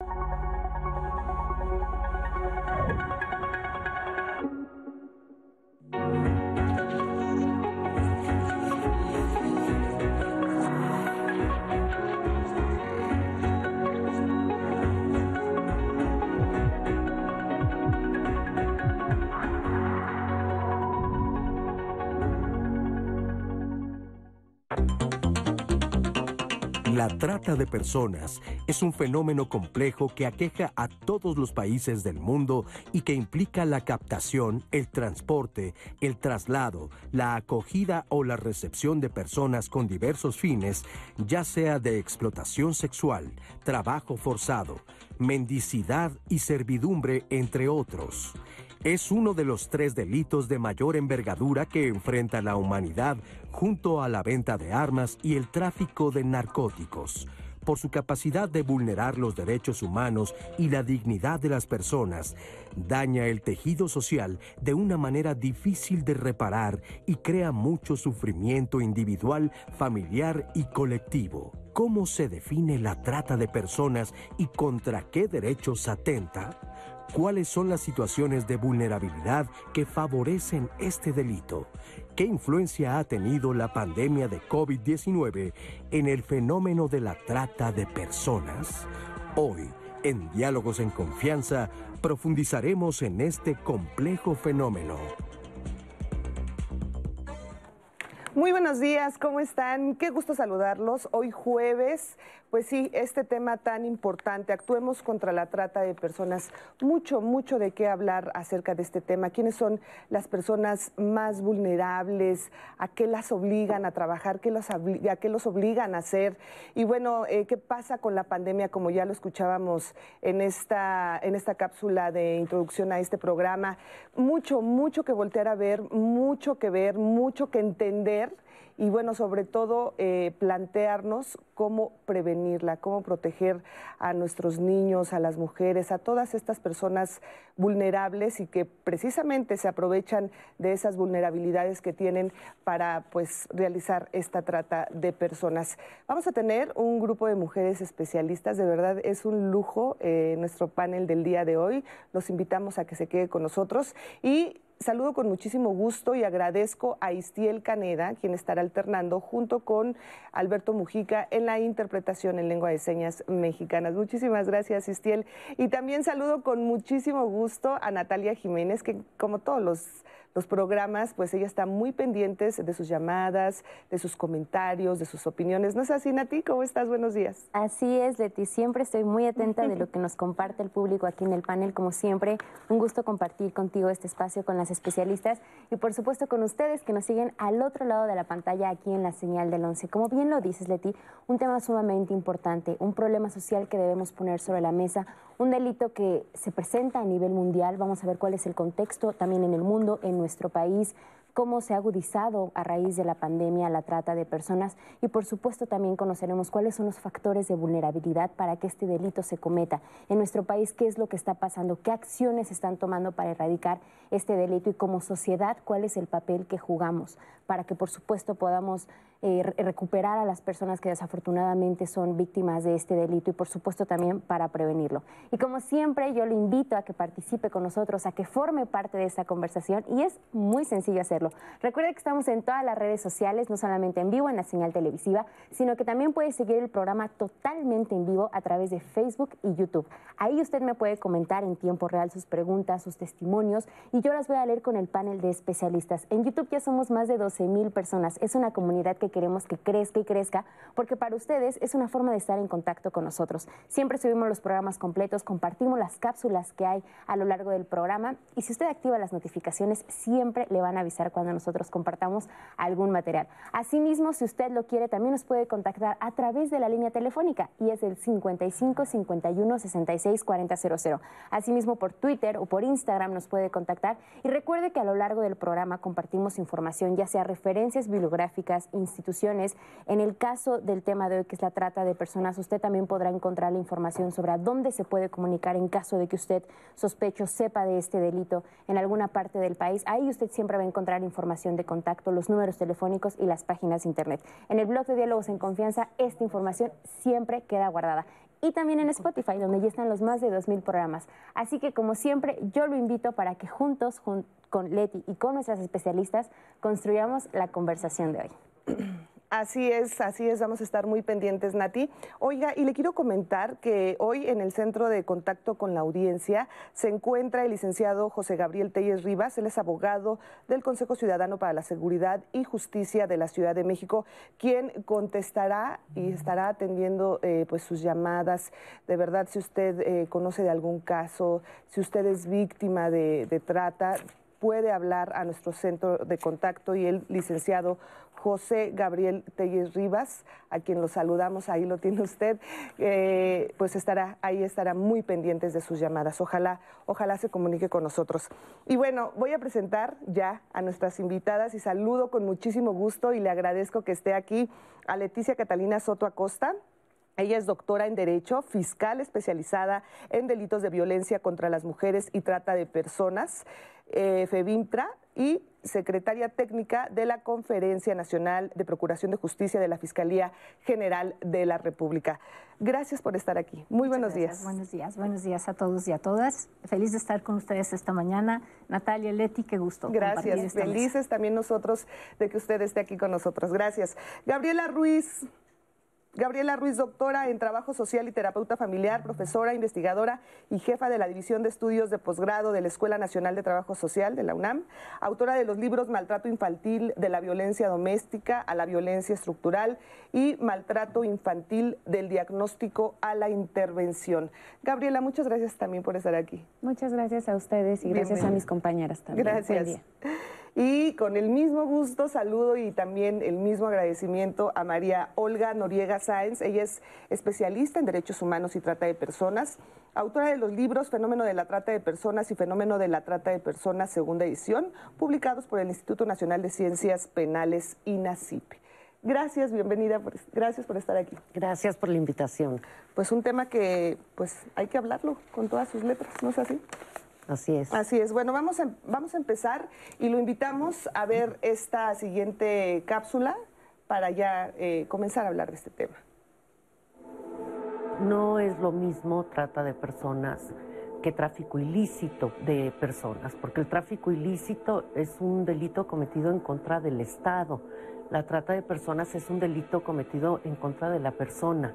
you. La trata de personas es un fenómeno complejo que aqueja a todos los países del mundo y que implica la captación, el transporte, el traslado, la acogida o la recepción de personas con diversos fines, ya sea de explotación sexual, trabajo forzado, mendicidad y servidumbre, entre otros es uno de los tres delitos de mayor envergadura que enfrenta la humanidad junto a la venta de armas y el tráfico de narcóticos. Por su capacidad de vulnerar los derechos humanos y la dignidad de las personas, daña el tejido social de una manera difícil de reparar y crea mucho sufrimiento individual, familiar y colectivo. ¿Cómo se define la trata de personas y contra qué derechos atenta? ¿Cuáles son las situaciones de vulnerabilidad que favorecen este delito? ¿Qué influencia ha tenido la pandemia de COVID-19 en el fenómeno de la trata de personas? Hoy, en Diálogos en Confianza, profundizaremos en este complejo fenómeno. Muy buenos días, ¿cómo están? Qué gusto saludarlos. Hoy jueves pues sí, este tema tan importante, actuemos contra la trata de personas, mucho, mucho de qué hablar acerca de este tema. ¿Quiénes son las personas más vulnerables? ¿A qué las obligan a trabajar? ¿Qué los, ¿A qué los obligan a hacer? Y bueno, eh, ¿qué pasa con la pandemia? Como ya lo escuchábamos en esta, en esta cápsula de introducción a este programa. Mucho, mucho que voltear a ver, mucho que ver, mucho que entender y bueno, sobre todo eh, plantearnos cómo prevenirla, cómo proteger a nuestros niños, a las mujeres, a todas estas personas vulnerables y que precisamente se aprovechan de esas vulnerabilidades que tienen para pues realizar esta trata de personas. Vamos a tener un grupo de mujeres especialistas, de verdad es un lujo eh, nuestro panel del día de hoy. Los invitamos a que se quede con nosotros y saludo con muchísimo gusto y agradezco a Istiel Caneda, quien estará alternando junto con Alberto Mujica en la interpretación en lengua de señas mexicanas. Muchísimas gracias, Istiel. Y también saludo con muchísimo gusto a Natalia Jiménez, que como todos los los programas, pues ella está muy pendiente de sus llamadas, de sus comentarios, de sus opiniones. ¿No es así, Nati? ¿Cómo estás? Buenos días. Así es, Leti. Siempre estoy muy atenta de lo que nos comparte el público aquí en el panel. Como siempre, un gusto compartir contigo este espacio con las especialistas y, por supuesto, con ustedes que nos siguen al otro lado de la pantalla aquí en la señal del 11. Como bien lo dices, Leti, un tema sumamente importante, un problema social que debemos poner sobre la mesa, un delito que se presenta a nivel mundial. Vamos a ver cuál es el contexto también en el mundo, en nuestro país, cómo se ha agudizado a raíz de la pandemia la trata de personas. Y por supuesto también conoceremos cuáles son los factores de vulnerabilidad para que este delito se cometa en nuestro país, qué es lo que está pasando, qué acciones están tomando para erradicar este delito y como sociedad cuál es el papel que jugamos para que por supuesto podamos eh, recuperar a las personas que desafortunadamente son víctimas de este delito y por supuesto también para prevenirlo. Y como siempre yo le invito a que participe con nosotros, a que forme parte de esta conversación y es muy sencillo hacerlo. Recuerde que estamos en todas las redes sociales, no solamente en vivo en la señal televisiva, sino que también puede seguir el programa totalmente en vivo a través de Facebook y YouTube. Ahí usted me puede comentar en tiempo real sus preguntas, sus testimonios y yo las voy a leer con el panel de especialistas. En YouTube ya somos más de 12 mil personas. Es una comunidad que queremos que crezca y crezca, porque para ustedes es una forma de estar en contacto con nosotros. Siempre subimos los programas completos, compartimos las cápsulas que hay a lo largo del programa y si usted activa las notificaciones, siempre le van a avisar cuando nosotros compartamos algún material. Asimismo, si usted lo quiere, también nos puede contactar a través de la línea telefónica y es el 55 51 66 40 Asimismo, por Twitter o por Instagram nos puede contactar y recuerde que a lo largo del programa compartimos información, ya sea referencias bibliográficas, instituciones. En el caso del tema de hoy, que es la trata de personas, usted también podrá encontrar la información sobre a dónde se puede comunicar en caso de que usted sospecho sepa de este delito en alguna parte del país. Ahí usted siempre va a encontrar información de contacto, los números telefónicos y las páginas de internet. En el blog de Diálogos en Confianza, esta información siempre queda guardada. y también en Spotify, donde ya están los más de 2.000 programas. Así que, como siempre, yo lo invito para que juntos, con Leti y con nuestras especialistas, construyamos la conversación de hoy. Así es, así es, vamos a estar muy pendientes, Nati. Oiga, y le quiero comentar que hoy en el Centro de Contacto con la Audiencia se encuentra el licenciado José Gabriel Telles Rivas, él es abogado del Consejo Ciudadano para la Seguridad y Justicia de la Ciudad de México, quien contestará y estará atendiendo eh, pues sus llamadas. De verdad, si usted eh, conoce de algún caso, si usted es víctima de, de trata, puede hablar a nuestro centro de contacto y el licenciado José Gabriel Telles Rivas, a quien lo saludamos, ahí lo tiene usted, eh, pues estará, ahí estará muy pendientes de sus llamadas. Ojalá, ojalá se comunique con nosotros. Y bueno, voy a presentar ya a nuestras invitadas y saludo con muchísimo gusto y le agradezco que esté aquí a Leticia Catalina Soto Acosta. Ella es doctora en Derecho, fiscal especializada en delitos de violencia contra las mujeres y trata de personas, eh, y secretaria técnica de la Conferencia Nacional de Procuración de Justicia de la Fiscalía General de la República. Gracias por estar aquí. Muy buenos días. Buenos días, buenos días a todos y a todas. Feliz de estar con ustedes esta mañana. Natalia Leti, qué gusto. Gracias, felices también nosotros de que usted esté aquí con nosotros. Gracias. Gabriela Ruiz, Gabriela Ruiz, doctora en Trabajo Social y Terapeuta Familiar, profesora, investigadora y jefa de la División de Estudios de Posgrado de la Escuela Nacional de Trabajo Social de la UNAM, autora de los libros Maltrato Infantil de la Violencia Doméstica a la Violencia Estructural y Maltrato Infantil del Diagnóstico a la Intervención. Gabriela, muchas gracias también por estar aquí. Muchas gracias a ustedes y gracias a mis compañeras también. Gracias. Y con el mismo gusto saludo y también el mismo agradecimiento a María Olga Noriega Sáenz. Ella es especialista en derechos humanos y trata de personas, autora de los libros Fenómeno de la trata de personas y Fenómeno de la trata de personas, segunda edición, publicados por el Instituto Nacional de Ciencias Penales, INACIP. Gracias, bienvenida, gracias por estar aquí. Gracias por la invitación. Pues un tema que pues hay que hablarlo con todas sus letras, ¿no es así? Así es. Así es. Bueno, vamos a, vamos a empezar y lo invitamos a ver esta siguiente cápsula para ya eh, comenzar a hablar de este tema. No es lo mismo trata de personas que tráfico ilícito de personas, porque el tráfico ilícito es un delito cometido en contra del Estado. La trata de personas es un delito cometido en contra de la persona.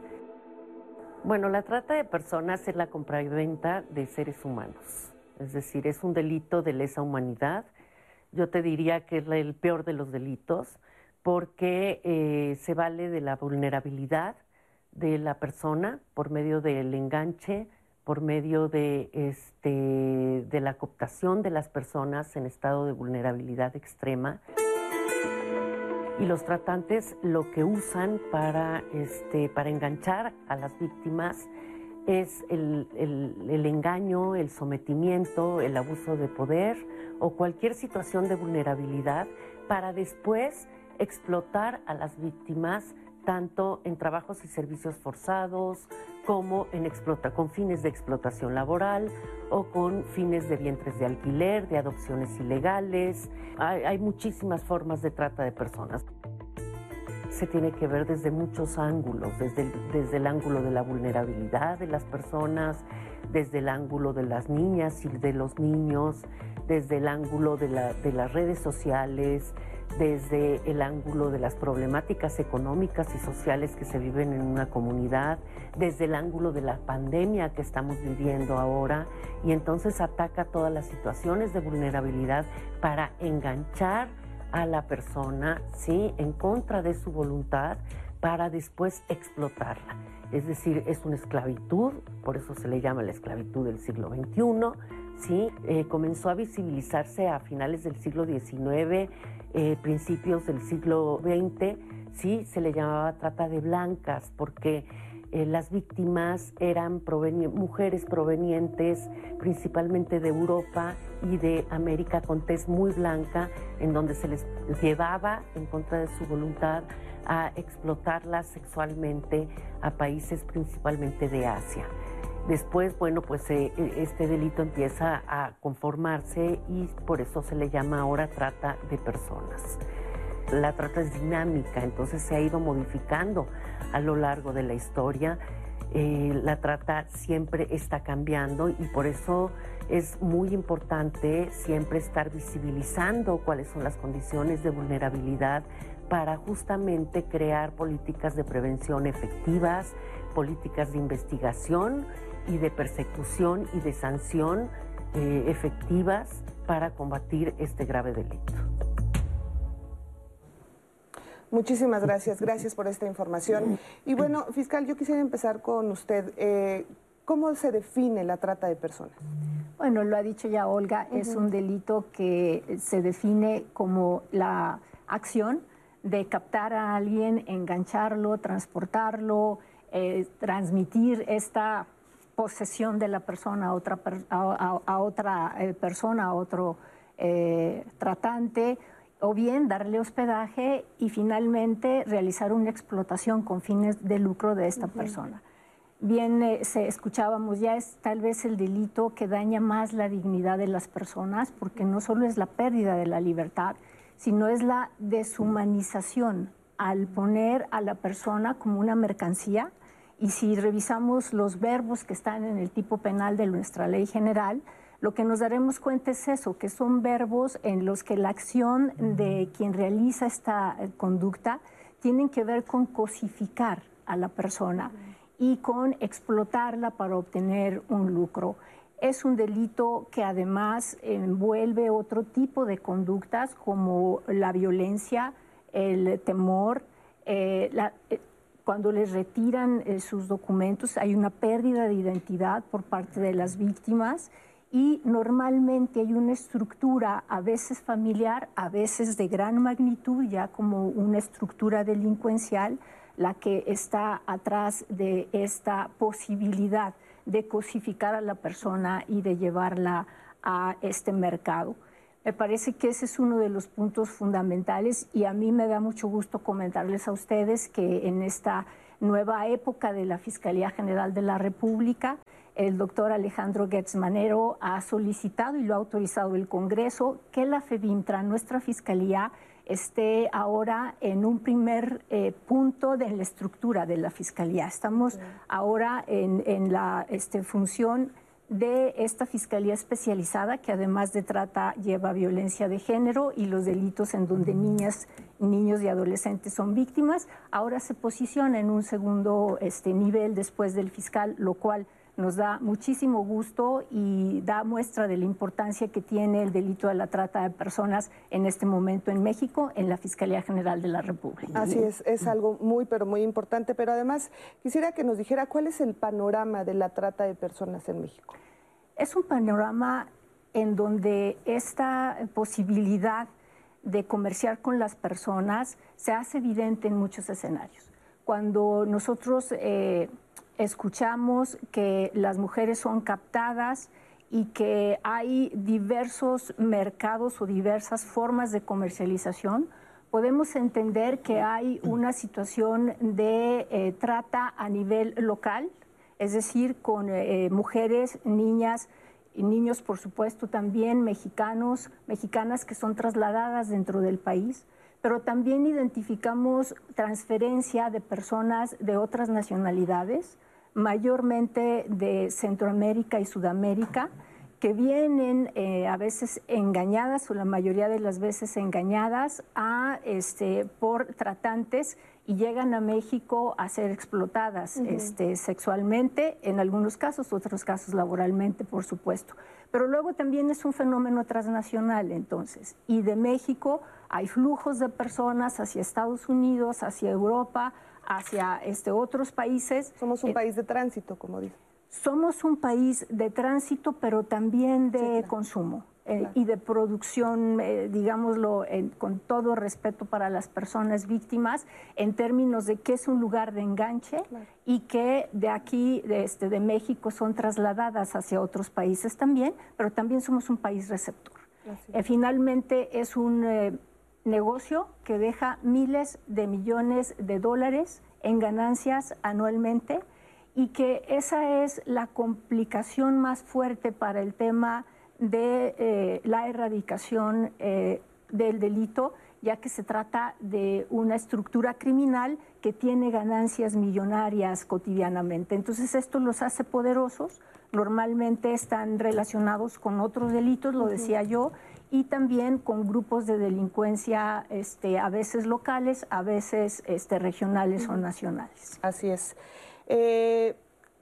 Bueno, la trata de personas es la compra y venta de seres humanos es decir, es un delito de lesa humanidad. Yo te diría que es el peor de los delitos porque eh, se vale de la vulnerabilidad de la persona por medio del enganche, por medio de, este, de la cooptación de las personas en estado de vulnerabilidad extrema. Y los tratantes lo que usan para, este, para enganchar a las víctimas es el, engaño, el sometimiento, el abuso de poder o cualquier situación de vulnerabilidad para después explotar a las víctimas tanto en trabajos y servicios forzados como en explota, con fines de explotación laboral o con fines de vientres de alquiler, de adopciones ilegales. hay muchísimas formas de trata de personas se tiene que ver desde muchos ángulos, desde el, desde el ángulo de la vulnerabilidad de las personas, desde el ángulo de las niñas y de los niños, desde el ángulo de, las redes sociales, desde el ángulo de las problemáticas económicas y sociales que se viven en una comunidad, desde el ángulo de la pandemia que estamos viviendo ahora, y entonces ataca todas las situaciones de vulnerabilidad para enganchar a la persona, ¿sí? En contra de su voluntad para después explotarla. Es decir, es una esclavitud, por eso se le llama la esclavitud del siglo XXI, ¿sí? Eh, comenzó a visibilizarse a finales del siglo XIX, eh, principios del siglo XX, ¿sí? Se le llamaba trata de blancas, porque eh, las víctimas eran mujeres provenientes principalmente de Europa y de América con tez muy blanca, en donde se les llevaba en contra de su voluntad a explotarlas sexualmente a países principalmente de Asia. Después, bueno, pues eh, e, este delito empieza a conformarse y por eso se le llama ahora trata de personas. La trata es dinámica, entonces se ha ido modificando a lo largo de la historia. eh, la trata siempre está cambiando y por eso es muy importante siempre estar visibilizando cuáles son las condiciones de vulnerabilidad para justamente crear políticas de prevención efectivas, políticas de investigación y de persecución y de sanción eh, efectivas para combatir este grave delito. Muchísimas gracias, gracias por esta información. Y bueno, fiscal, yo quisiera empezar con usted. Eh, ¿Cómo se define la trata de personas? Bueno, lo ha dicho ya Olga, es un delito que se define como la acción de captar a alguien, engancharlo, transportarlo, eh, transmitir esta posesión de la persona a otra, a, otra eh, persona, a otro tratante o bien darle hospedaje y finalmente realizar una explotación con fines de lucro de esta persona. Bien, eh, se, escuchábamos, ya es tal vez el delito que daña más la dignidad de las personas, porque no solo es la pérdida de la libertad, sino es la deshumanización al poner a la persona como una mercancía. Y si revisamos los verbos que están en el tipo penal de nuestra ley general, lo que nos daremos cuenta es eso, que son verbos en los que la acción de quien realiza esta eh, conducta tienen que ver con cosificar a la persona y con explotarla para obtener un lucro. Es un delito que además envuelve otro tipo de conductas como la violencia, el temor, eh, eh, cuando les retiran sus documentos hay una pérdida de identidad por parte de las víctimas y normalmente hay una estructura a veces familiar, a veces de gran magnitud, ya como una estructura delincuencial, la que está atrás de esta posibilidad de cosificar a la persona y de llevarla a este mercado. Me parece que ese es uno de los puntos fundamentales y a mí me da mucho gusto comentarles a ustedes que en esta nueva época de la Fiscalía General de la República, el doctor Alejandro Getz Manero ha solicitado y lo ha autorizado el Congreso que la FEBIMTRA, nuestra Fiscalía, esté ahora en un primer eh, punto de la estructura de la Fiscalía. Estamos ahora en, la este, función de esta Fiscalía especializada que además de trata lleva violencia de género y los delitos en donde niñas, niños y adolescentes son víctimas. Ahora se posiciona en un segundo este, nivel después del fiscal, lo cual nos da muchísimo gusto y da muestra de la importancia que tiene el delito de la trata de personas en este momento en México, en la Fiscalía General de la República. Así es, es algo muy, pero muy importante. Pero además, quisiera que nos dijera cuál es el panorama de la trata de personas en México. Es un panorama en donde esta posibilidad de comerciar con las personas se hace evidente en muchos escenarios. Cuando nosotros eh, escuchamos que las mujeres son captadas y que hay diversos mercados o diversas formas de comercialización, podemos entender que hay una situación de eh, trata a nivel local, es decir, con eh, mujeres, niñas y niños, por supuesto, también mexicanos, mexicanas que son trasladadas dentro del país pero también identificamos transferencia de personas de otras nacionalidades, mayormente de Centroamérica y Sudamérica, que vienen eh, a veces engañadas o la mayoría de las veces engañadas a, este, por tratantes y llegan a México a ser explotadas este, sexualmente, en algunos casos, otros casos laboralmente, por supuesto. Pero luego también es un fenómeno transnacional, entonces, y de México hay flujos de personas hacia Estados Unidos, hacia Europa, hacia este, otros países. Somos un eh, país de tránsito, como dice. Somos un país de tránsito, pero también de consumo. Eh, y de producción, eh, digámoslo, con todo respeto para las personas víctimas, en términos de que es un lugar de enganche y que de aquí, de, este, de México, son trasladadas hacia otros países también, pero también somos un país receptor. finalmente es un negocio que deja miles de millones de dólares en ganancias anualmente y que esa es la complicación más fuerte para el tema de eh, la erradicación eh, del delito, ya que se trata de una estructura criminal que tiene ganancias millonarias cotidianamente. Entonces esto los hace poderosos, normalmente están relacionados con otros delitos, lo decía yo, y también con grupos de delincuencia este, a veces locales, a veces este, regionales o nacionales. Así es. Eh,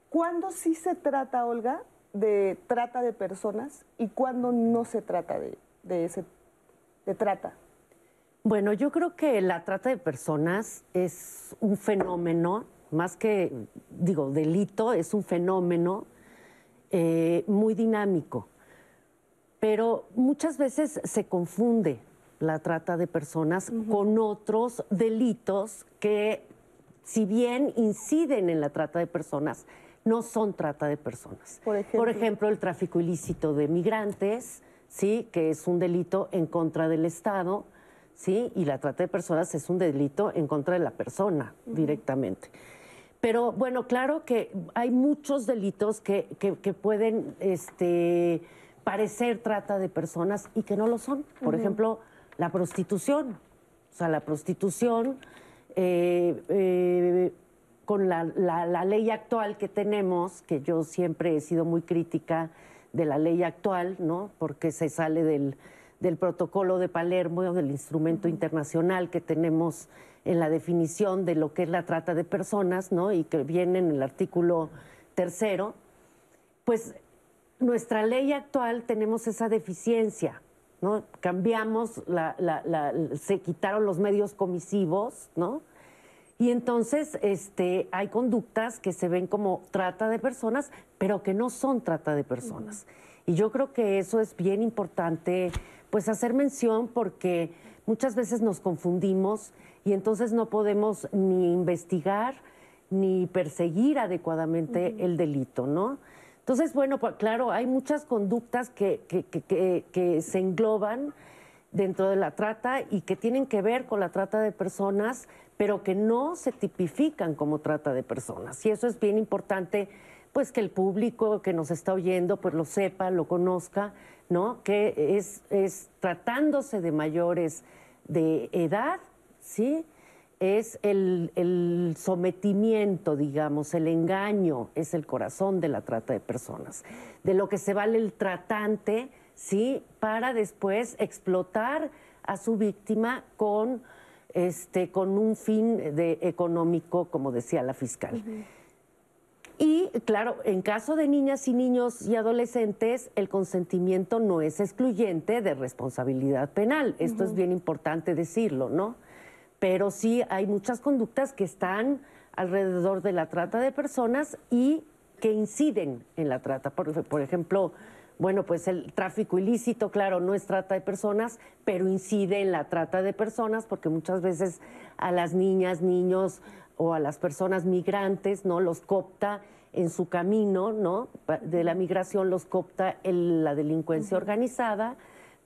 ¿Cuándo sí se trata, Olga, de trata de personas y cuándo no se trata de, de, ese, de trata? Bueno, yo creo que la trata de personas es un fenómeno, más que, digo, delito, es un fenómeno eh, muy dinámico. Pero muchas veces se confunde la trata de personas con otros delitos que, si bien inciden en la trata de personas, no son trata de personas. Por ejemplo, Por ejemplo el tráfico ilícito de migrantes, ¿sí? que es un delito en contra del Estado ¿sí? Y la trata de personas es un delito en contra de la persona directamente. Pero bueno, claro que hay muchos delitos que, que, pueden este, parecer trata de personas y que no lo son. Por ejemplo, la prostitución. O sea, la prostitución, eh, eh, con la, la, ley actual que tenemos, que yo siempre he sido muy crítica de la ley actual, ¿no? Porque se sale del del protocolo de Palermo, del instrumento internacional que tenemos en la definición de lo que es la trata de personas, ¿no? Y que viene en el artículo tercero, pues nuestra ley actual tenemos esa deficiencia, ¿no? Cambiamos, la, se quitaron los medios comisivos, ¿no? Y entonces este, hay conductas que se ven como trata de personas, pero que no son trata de personas. Y yo creo que eso es bien importante pues hacer mención porque muchas veces nos confundimos y entonces no podemos ni investigar ni perseguir adecuadamente el delito, ¿no? Entonces, bueno, pues claro, hay muchas conductas que, que, se engloban dentro de la trata y que tienen que ver con la trata de personas, pero que no se tipifican como trata de personas. Y eso es bien importante, pues que el público que nos está oyendo, pues lo sepa, lo conozca, ¿no? Que es, tratándose de mayores de edad, ¿sí? Es el, sometimiento, digamos, el engaño, es el corazón de la trata de personas, de lo que se vale el tratante, ¿sí? Para después explotar a su víctima con, este, con un fin de, económico, como decía la fiscal. Y claro, en caso de niñas y niños y adolescentes, el consentimiento no es excluyente de responsabilidad penal. Esto es bien importante decirlo, ¿no? Pero sí hay muchas conductas que están alrededor de la trata de personas y que inciden en la trata. Por, por ejemplo, bueno, pues el tráfico ilícito, claro, no es trata de personas, pero incide en la trata de personas porque muchas veces a las niñas, niños o a las personas migrantes, ¿no? Los copta en su camino, ¿no? De la migración los copta la delincuencia organizada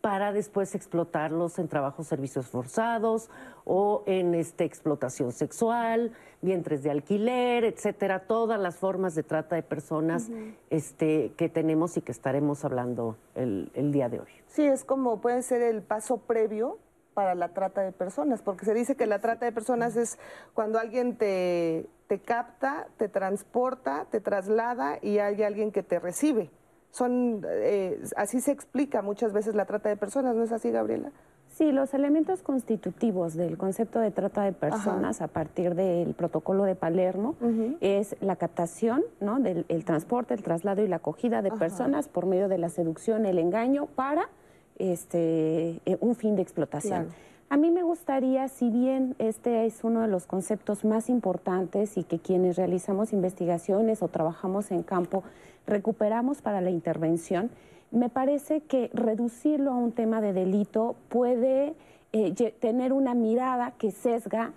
para después explotarlos en trabajos servicios forzados o en este, explotación sexual, vientres de alquiler, etcétera, todas las formas de trata de personas este, que tenemos y que estaremos hablando el, el día de hoy. Sí, es como puede ser el paso previo para la trata de personas, porque se dice que la trata de personas es cuando alguien te, te capta, te transporta, te traslada y hay alguien que te recibe. Son, eh, así se explica muchas veces la trata de personas, ¿no es así, Gabriela? Sí, los elementos constitutivos del concepto de trata de personas a partir del protocolo de Palermo es la captación, ¿no? del el transporte, el traslado y la acogida de personas por medio de la seducción, el engaño para este, eh, un fin de explotación. A mí me gustaría, si bien este es uno de los conceptos más importantes y que quienes realizamos investigaciones o trabajamos en campo recuperamos para la intervención, me parece que reducirlo a un tema de delito puede eh, tener una mirada que sesga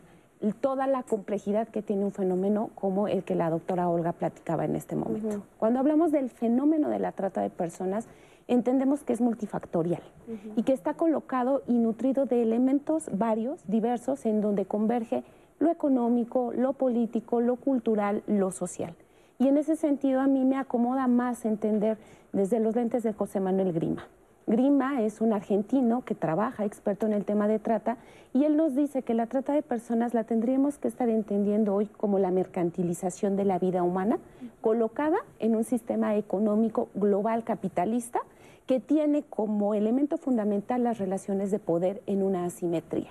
toda la complejidad que tiene un fenómeno como el que la doctora Olga platicaba en este momento. Cuando hablamos del fenómeno de la trata de personas, entendemos que es multifactorial y que está colocado y nutrido de elementos varios, diversos, en donde converge lo económico, lo político, lo cultural, lo social. Y en ese sentido a mí me acomoda más entender desde los lentes de José Manuel Grima. Grima es un argentino que trabaja, experto en el tema de trata, y él nos dice que la trata de personas la tendríamos que estar entendiendo hoy como la mercantilización de la vida humana, colocada en un sistema económico global capitalista que tiene como elemento fundamental las relaciones de poder en una asimetría.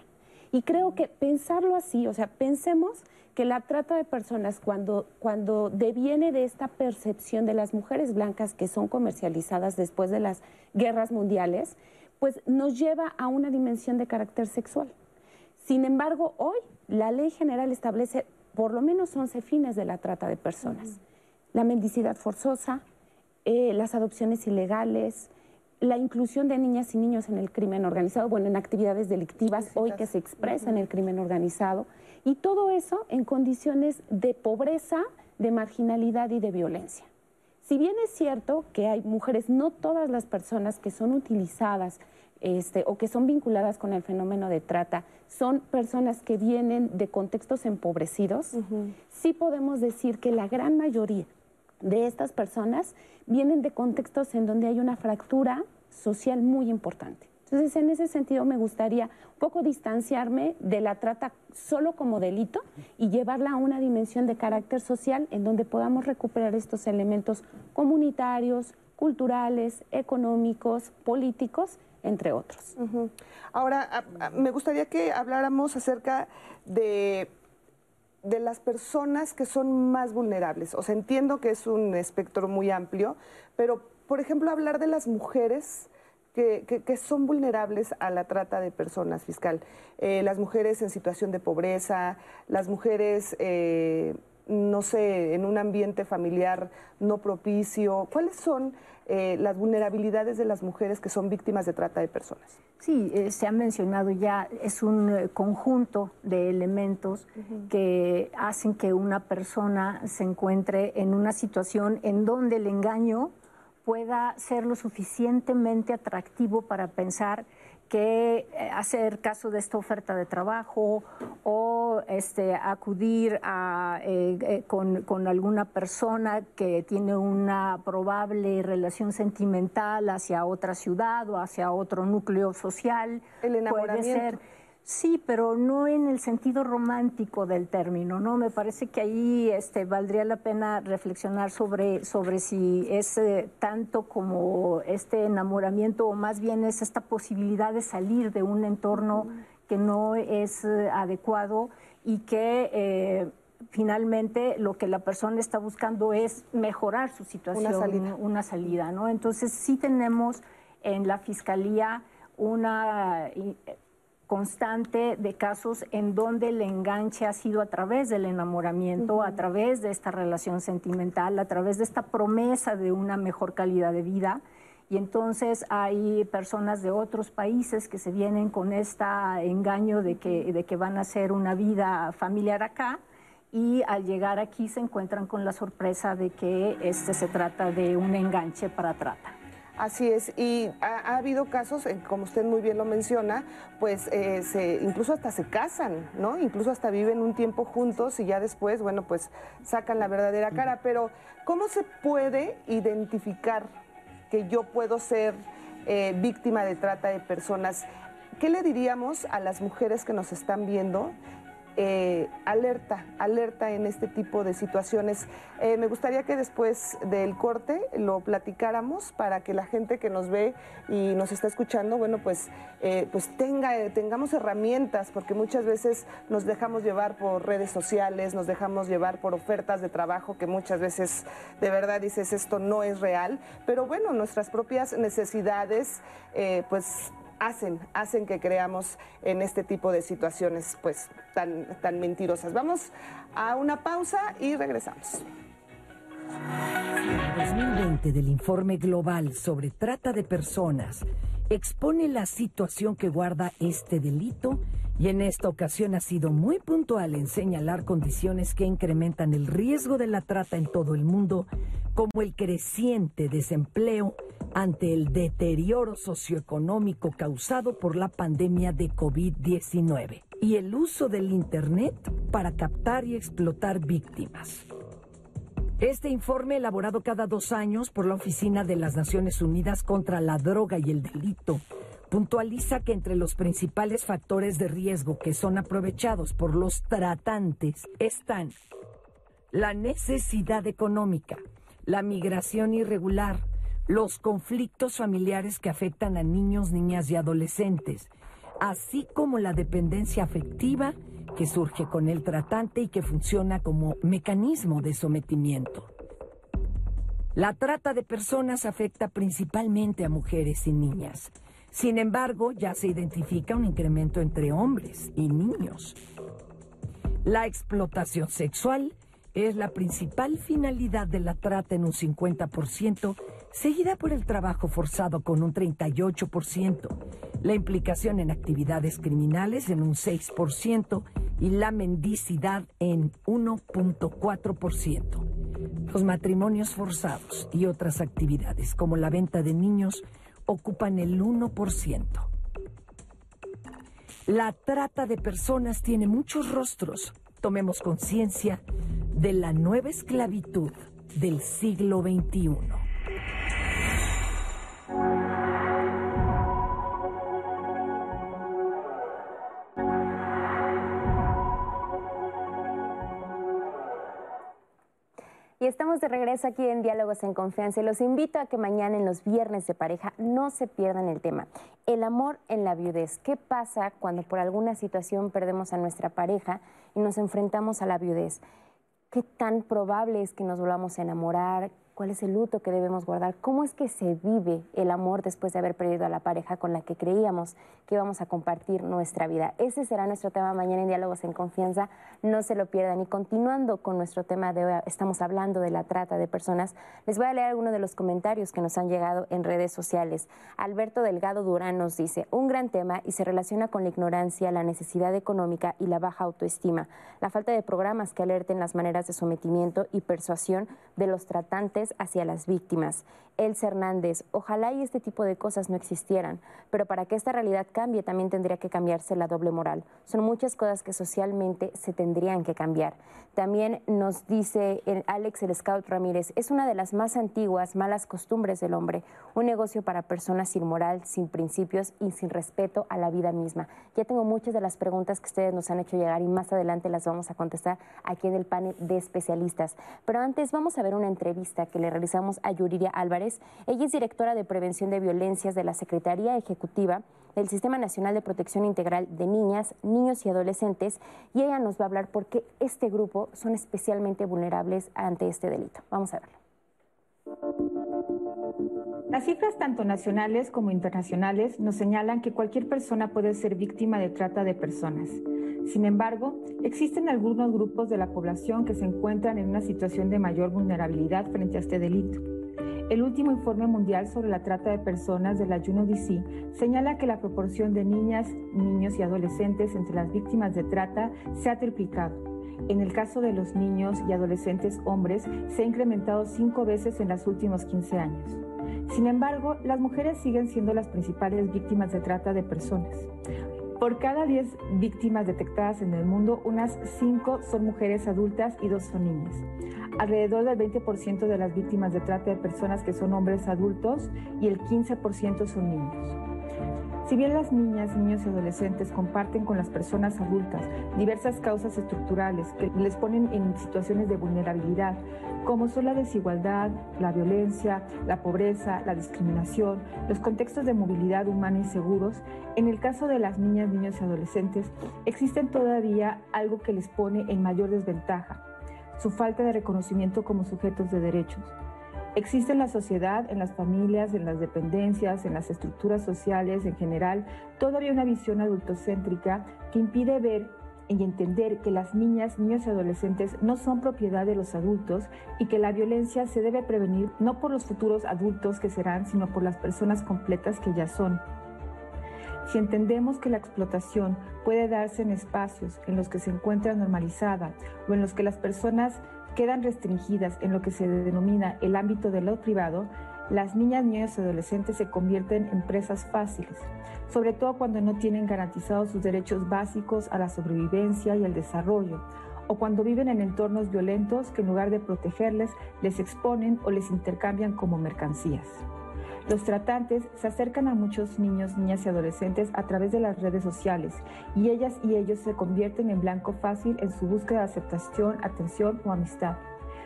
Y creo que pensarlo así, o sea, pensemos que la trata de personas cuando, cuando deviene de esta percepción de las mujeres blancas que son comercializadas después de las guerras mundiales, pues nos lleva a una dimensión de carácter sexual. Sin embargo, hoy la ley general establece por lo menos 11 fines de la trata de personas. La mendicidad forzosa, eh, las adopciones ilegales, la inclusión de niñas y niños en el crimen organizado, bueno, en actividades delictivas hoy que se expresa en el crimen organizado, y todo eso en condiciones de pobreza, de marginalidad y de violencia. Si bien es cierto que hay mujeres, no todas las personas que son utilizadas este, o que son vinculadas con el fenómeno de trata son personas que vienen de contextos empobrecidos, sí podemos decir que la gran mayoría de estas personas vienen de contextos en donde hay una fractura social muy importante. Entonces, en ese sentido, me gustaría un poco distanciarme de la trata solo como delito y llevarla a una dimensión de carácter social en donde podamos recuperar estos elementos comunitarios, culturales, económicos, políticos, entre otros. Ahora, me gustaría que habláramos acerca de de las personas que son más vulnerables. O sea, entiendo que es un espectro muy amplio, pero, por ejemplo, hablar de las mujeres que, son vulnerables a la trata de personas fiscal. Eh, las mujeres en situación de pobreza, las mujeres, eh, no sé, en un ambiente familiar no propicio. ¿Cuáles son eh, las vulnerabilidades de las mujeres que son víctimas de trata de personas? Sí, se ha mencionado ya, es un conjunto de elementos que hacen que una persona se encuentre en una situación en donde el engaño pueda ser lo suficientemente atractivo para pensar que eh, hacer caso de esta oferta de trabajo o este, acudir a, eh, eh, con, con, alguna persona que tiene una probable relación sentimental hacia otra ciudad o hacia otro núcleo social. El enamoramiento. Puede ser Sí, pero no en el sentido romántico del término, ¿no? Me parece que ahí este, valdría la pena reflexionar sobre, sobre si es eh, tanto como este enamoramiento o más bien es esta posibilidad de salir de un entorno que no es eh, adecuado y que eh, finalmente lo que la persona está buscando es mejorar su situación, una salida, una salida ¿no? Entonces sí tenemos en la Fiscalía una constante de casos en donde el enganche ha sido a través del enamoramiento, a través de esta relación sentimental, a través de esta promesa de una mejor calidad de vida. Y entonces hay personas de otros países que se vienen con este engaño de que, de que van a hacer una vida familiar acá y al llegar aquí se encuentran con la sorpresa de que este se trata de un enganche para trata. Así es, y ha, habido casos, como usted muy bien lo menciona, pues eh, se, incluso hasta se casan, ¿no? Incluso hasta viven un tiempo juntos y ya después, bueno, pues sacan la verdadera cara. Pero, ¿cómo se puede identificar que yo puedo ser eh, víctima de trata de personas? ¿Qué le diríamos a las mujeres que nos están viendo eh, alerta, alerta en este tipo de situaciones. Eh, me gustaría que después del corte lo platicáramos para que la gente que nos ve y nos está escuchando, bueno, pues, eh, pues tenga, tengamos herramientas, porque muchas veces nos dejamos llevar por redes sociales, nos dejamos llevar por ofertas de trabajo que muchas veces de verdad dices esto no es real, pero bueno, nuestras propias necesidades, pues hacen, hacen que creamos en este tipo de situaciones pues tan, tan mentirosas. Vamos a una pausa y regresamos. 2020 del informe global sobre trata de personas expone la situación que guarda este delito y en esta ocasión ha sido muy puntual en señalar condiciones que incrementan el riesgo de la trata en todo el mundo, como el creciente desempleo ante el deterioro socioeconómico causado por la pandemia de COVID-19 y el uso del Internet para captar y explotar víctimas. Este informe, elaborado cada dos años por la Oficina de las Naciones Unidas contra la Droga y el Delito, puntualiza que entre los principales factores de riesgo que son aprovechados por los tratantes están la necesidad económica, la migración irregular, los conflictos familiares que afectan a niños, niñas y adolescentes, así como la dependencia afectiva que surge con el tratante y que funciona como mecanismo de sometimiento. La trata de personas afecta principalmente a mujeres y niñas. Sin embargo, ya se identifica un incremento entre hombres y niños. La explotación sexual es la principal finalidad de la trata en un 50%, seguida por el trabajo forzado con un 38%, la implicación en actividades criminales en un 6% y la mendicidad en 1.4%. Los matrimonios forzados y otras actividades como la venta de niños ocupan el 1%. La trata de personas tiene muchos rostros. Tomemos conciencia de la nueva esclavitud del siglo XXI. Y estamos de regreso aquí en Diálogos en Confianza los invito a que mañana en los viernes de pareja no se pierdan el tema. El amor en la viudez. ¿Qué pasa cuando por alguna situación perdemos a nuestra pareja y nos enfrentamos a la viudez? ¿Qué tan probable es que nos volvamos a enamorar? Cuál es el luto que debemos guardar, cómo es que se vive el amor después de haber perdido a la pareja con la que creíamos que íbamos a compartir nuestra vida. Ese será nuestro tema mañana en Diálogos en Confianza, no se lo pierdan. Y continuando con nuestro tema de hoy, estamos hablando de la trata de personas, les voy a leer algunos de los comentarios que nos han llegado en redes sociales. Alberto Delgado Durán nos dice, un gran tema y se relaciona con la ignorancia, la necesidad económica y la baja autoestima, la falta de programas que alerten las maneras de sometimiento y persuasión de los tratantes hacia las víctimas. Elsa Hernández, ojalá y este tipo de cosas no existieran, pero para que esta realidad cambie también tendría que cambiarse la doble moral. Son muchas cosas que socialmente se tendrían que cambiar. También nos dice Alex el Scout Ramírez, es una de las más antiguas malas costumbres del hombre, un negocio para personas sin moral, sin principios y sin respeto a la vida misma. Ya tengo muchas de las preguntas que ustedes nos han hecho llegar y más adelante las vamos a contestar aquí en el panel de especialistas. Pero antes vamos a ver una entrevista que le realizamos a Yuriria Álvarez. Ella es directora de Prevención de Violencias de la Secretaría Ejecutiva del Sistema Nacional de Protección Integral de Niñas, Niños y Adolescentes y ella nos va a hablar por qué este grupo son especialmente vulnerables ante este delito. Vamos a verlo. Las cifras tanto nacionales como internacionales nos señalan que cualquier persona puede ser víctima de trata de personas. Sin embargo, existen algunos grupos de la población que se encuentran en una situación de mayor vulnerabilidad frente a este delito. El último informe mundial sobre la trata de personas de la UNODC señala que la proporción de niñas, niños y adolescentes entre las víctimas de trata se ha triplicado. En el caso de los niños y adolescentes hombres, se ha incrementado cinco veces en los últimos 15 años. Sin embargo, las mujeres siguen siendo las principales víctimas de trata de personas. Por cada 10 víctimas detectadas en el mundo, unas 5 son mujeres adultas y 2 son niñas. Alrededor del 20% de las víctimas de trata de personas que son hombres adultos y el 15% son niños. Si bien las niñas, niños y adolescentes comparten con las personas adultas diversas causas estructurales que les ponen en situaciones de vulnerabilidad, como son la desigualdad, la violencia, la pobreza, la discriminación, los contextos de movilidad humana inseguros, en el caso de las niñas, niños y adolescentes existen todavía algo que les pone en mayor desventaja, su falta de reconocimiento como sujetos de derechos. Existe en la sociedad, en las familias, en las dependencias, en las estructuras sociales en general, todavía una visión adultocéntrica que impide ver y entender que las niñas, niños y adolescentes no son propiedad de los adultos y que la violencia se debe prevenir no por los futuros adultos que serán, sino por las personas completas que ya son. Si entendemos que la explotación puede darse en espacios en los que se encuentra normalizada o en los que las personas quedan restringidas en lo que se denomina el ámbito de lo privado, las niñas, niños y adolescentes se convierten en presas fáciles, sobre todo cuando no tienen garantizados sus derechos básicos a la sobrevivencia y al desarrollo, o cuando viven en entornos violentos que en lugar de protegerles les exponen o les intercambian como mercancías. Los tratantes se acercan a muchos niños, niñas y adolescentes a través de las redes sociales y ellas y ellos se convierten en blanco fácil en su búsqueda de aceptación, atención o amistad.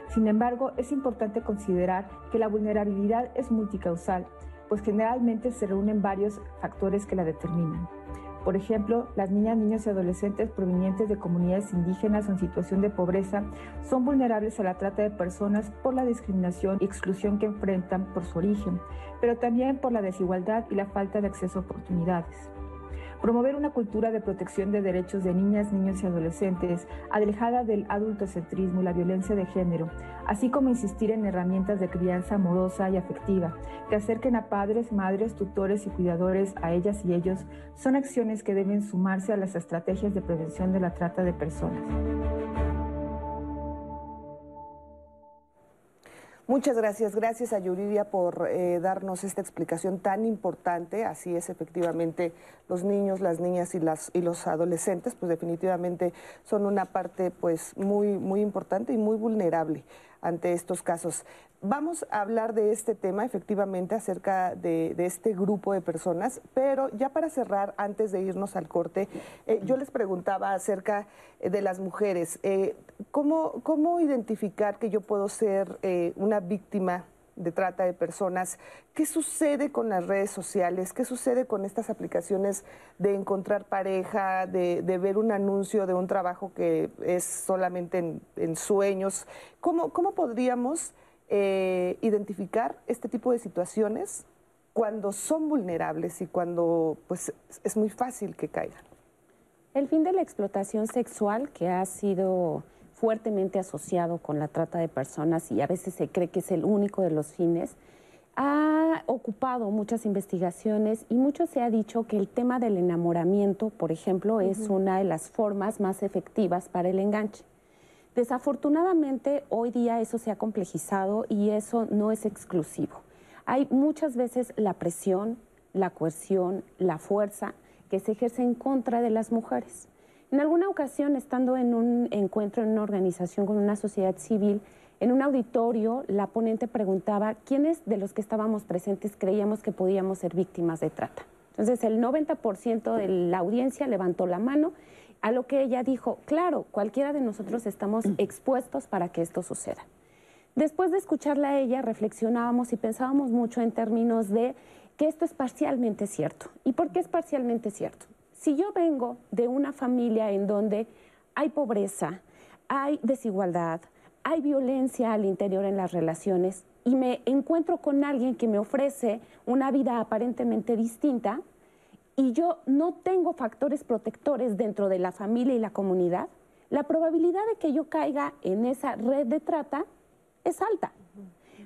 Sin embargo, es importante considerar que la vulnerabilidad es multicausal, pues generalmente se reúnen varios factores que la determinan. Por ejemplo, las niñas, niños y adolescentes provenientes de comunidades indígenas en situación de pobreza son vulnerables a la trata de personas por la discriminación y exclusión que enfrentan por su origen, pero también por la desigualdad y la falta de acceso a oportunidades. Promover una cultura de protección de derechos de niñas, niños y adolescentes, alejada del adultocentrismo y la violencia de género, así como insistir en herramientas de crianza amorosa y afectiva que acerquen a padres, madres, tutores y cuidadores a ellas y ellos, son acciones que deben sumarse a las estrategias de prevención de la trata de personas. Muchas gracias. Gracias a Yuridia por eh, darnos esta explicación tan importante. Así es, efectivamente, los niños, las niñas y, las, y los adolescentes, pues definitivamente son una parte pues muy, muy importante y muy vulnerable ante estos casos. Vamos a hablar de este tema, efectivamente, acerca de, este grupo de personas, pero ya para cerrar, antes de irnos al corte, eh, yo les preguntaba acerca eh, de las mujeres. Eh, ¿cómo, ¿cómo, identificar que yo puedo ser una víctima de trata de personas? ¿Qué sucede con las redes sociales? ¿Qué sucede con estas aplicaciones de encontrar pareja, de, ver un anuncio de un trabajo que es solamente en, en sueños? ¿Cómo, ¿Cómo podríamos eh, identificar este tipo de situaciones cuando son vulnerables y cuando pues, es muy fácil que caigan. El fin de la explotación sexual, que ha sido fuertemente asociado con la trata de personas y a veces se cree que es el único de los fines, ha ocupado muchas investigaciones y mucho se ha dicho que el tema del enamoramiento, por ejemplo, es una de las formas más efectivas para el enganche. Desafortunadamente, hoy día eso se ha complejizado y eso no es exclusivo. Hay muchas veces la presión, la coerción, la fuerza que se ejerce en contra de las mujeres. En alguna ocasión, estando en un encuentro en una organización con una sociedad civil, en un auditorio, la ponente preguntaba quiénes de los que estábamos presentes creíamos que podíamos ser víctimas de trata. Entonces, el 90% de la audiencia levantó la mano a lo que ella dijo, claro, cualquiera de nosotros estamos mm. expuestos para que esto suceda. Después de escucharla a ella, reflexionábamos y pensábamos mucho en términos de que esto es parcialmente cierto. ¿Y por qué es parcialmente cierto? Si yo vengo de una familia en donde hay pobreza, hay desigualdad, hay violencia al interior en las relaciones y me encuentro con alguien que me ofrece una vida aparentemente distinta, y yo no tengo factores protectores dentro de la familia y la comunidad, la probabilidad de que yo caiga en esa red de trata es alta.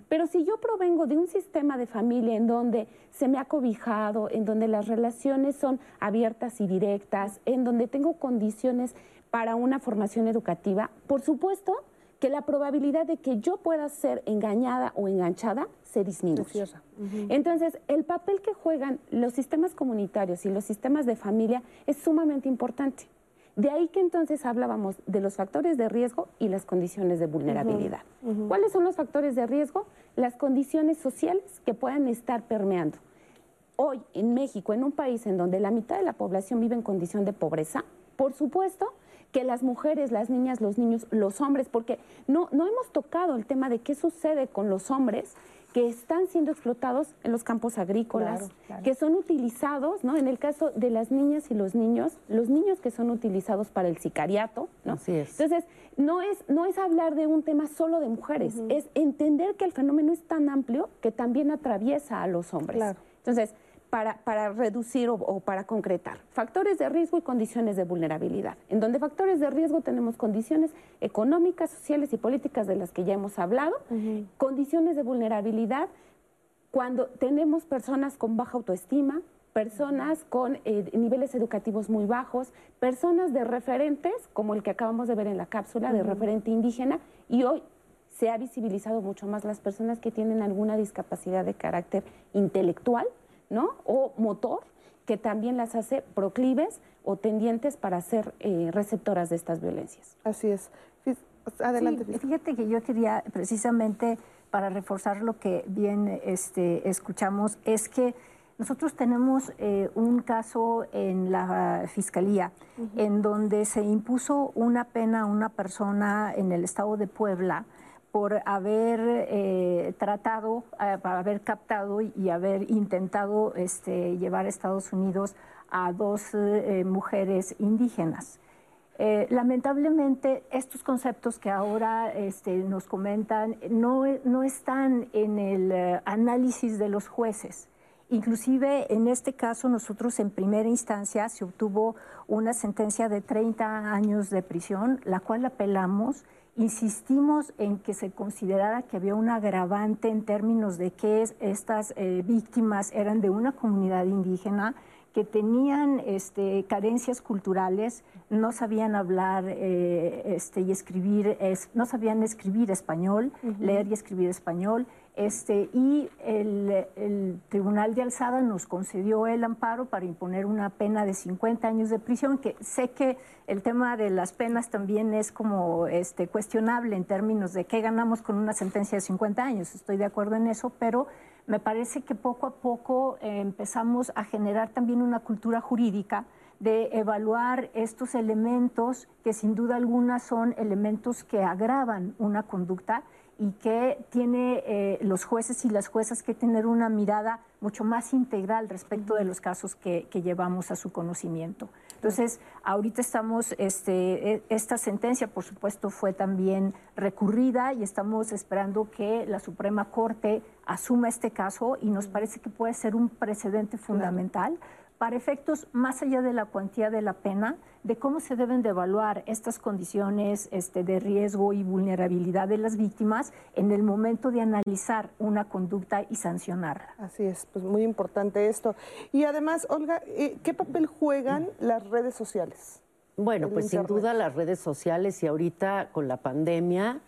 Pero si yo provengo de un sistema de familia en donde se me ha cobijado, en donde las relaciones son abiertas y directas, en donde tengo condiciones para una formación educativa, por supuesto que la probabilidad de que yo pueda ser engañada o enganchada se disminuye. Entonces, el papel que juegan los sistemas comunitarios y los sistemas de familia es sumamente importante. De ahí que entonces hablábamos de los factores de riesgo y las condiciones de vulnerabilidad. ¿Cuáles son los factores de riesgo? Las condiciones sociales que puedan estar permeando. Hoy en México, en un país en donde la mitad de la población vive en condición de pobreza, por supuesto que las mujeres, las niñas, los niños, los hombres, porque no, no hemos tocado el tema de qué sucede con los hombres que están siendo explotados en los campos agrícolas, que son utilizados, ¿no? En el caso de las niñas y los niños, los niños que son utilizados para el sicariato, ¿no? Así es. Entonces, no es, no es hablar de un tema solo de mujeres, es entender que el fenómeno es tan amplio que también atraviesa a los hombres. Entonces, para, reducir o, para concretar. Factores de riesgo y condiciones de vulnerabilidad. En donde factores de riesgo tenemos condiciones económicas, sociales y políticas de las que ya hemos hablado. Condiciones de vulnerabilidad cuando tenemos personas con baja autoestima, personas con eh, niveles educativos muy bajos, personas de referentes, como el que acabamos de ver en la cápsula, de referente indígena, y hoy se ha visibilizado mucho más las personas que tienen alguna discapacidad de carácter intelectual, ¿no? O motor que también las hace proclives o tendientes para ser eh, receptoras de estas violencias. Así es. Adelante. fíjate que yo quería precisamente para reforzar lo que bien este, escuchamos, es que nosotros tenemos eh, un caso en la Fiscalía en donde se impuso una pena a una persona en el estado de Puebla por haber eh, tratado, eh, para haber captado y haber intentado este, llevar a Estados Unidos a dos mujeres indígenas. lamentablemente, estos conceptos que ahora este, nos comentan no, no, están en el análisis de los jueces. Inclusive en este caso nosotros en primera instancia se obtuvo una sentencia de 30 años de prisión, la cual apelamos. Insistimos en que se considerara que había un agravante en términos de que estas eh, víctimas eran de una comunidad indígena que tenían este, carencias culturales, no sabían hablar eh, este, y escribir, no sabían escribir español, leer y escribir español, este, y el, Tribunal de Alzada nos concedió el amparo para imponer una pena de 50 años de prisión, que sé que el tema de las penas también es como este, cuestionable en términos de qué ganamos con una sentencia de 50 años, estoy de acuerdo en eso, pero me parece que poco a poco eh, empezamos a generar también una cultura jurídica de evaluar estos elementos que sin duda alguna son elementos que agravan una conducta y que tiene eh, los jueces y las juezas que tener una mirada mucho más integral respecto de los casos que, llevamos a su conocimiento. Entonces, ahorita estamos, este, e, esta sentencia, por supuesto, fue también recurrida y estamos esperando que la Suprema Corte asuma este caso y nos parece que puede ser un precedente fundamental para efectos más allá de la cuantía de la pena, de cómo se deben de evaluar estas condiciones este, de riesgo y vulnerabilidad de las víctimas en el momento de analizar una conducta y sancionarla. Así es, pues muy importante esto. Y además, Olga, eh, ¿qué papel juegan las redes sociales? Bueno, pues sin duda las redes sociales y ahorita con la pandemia,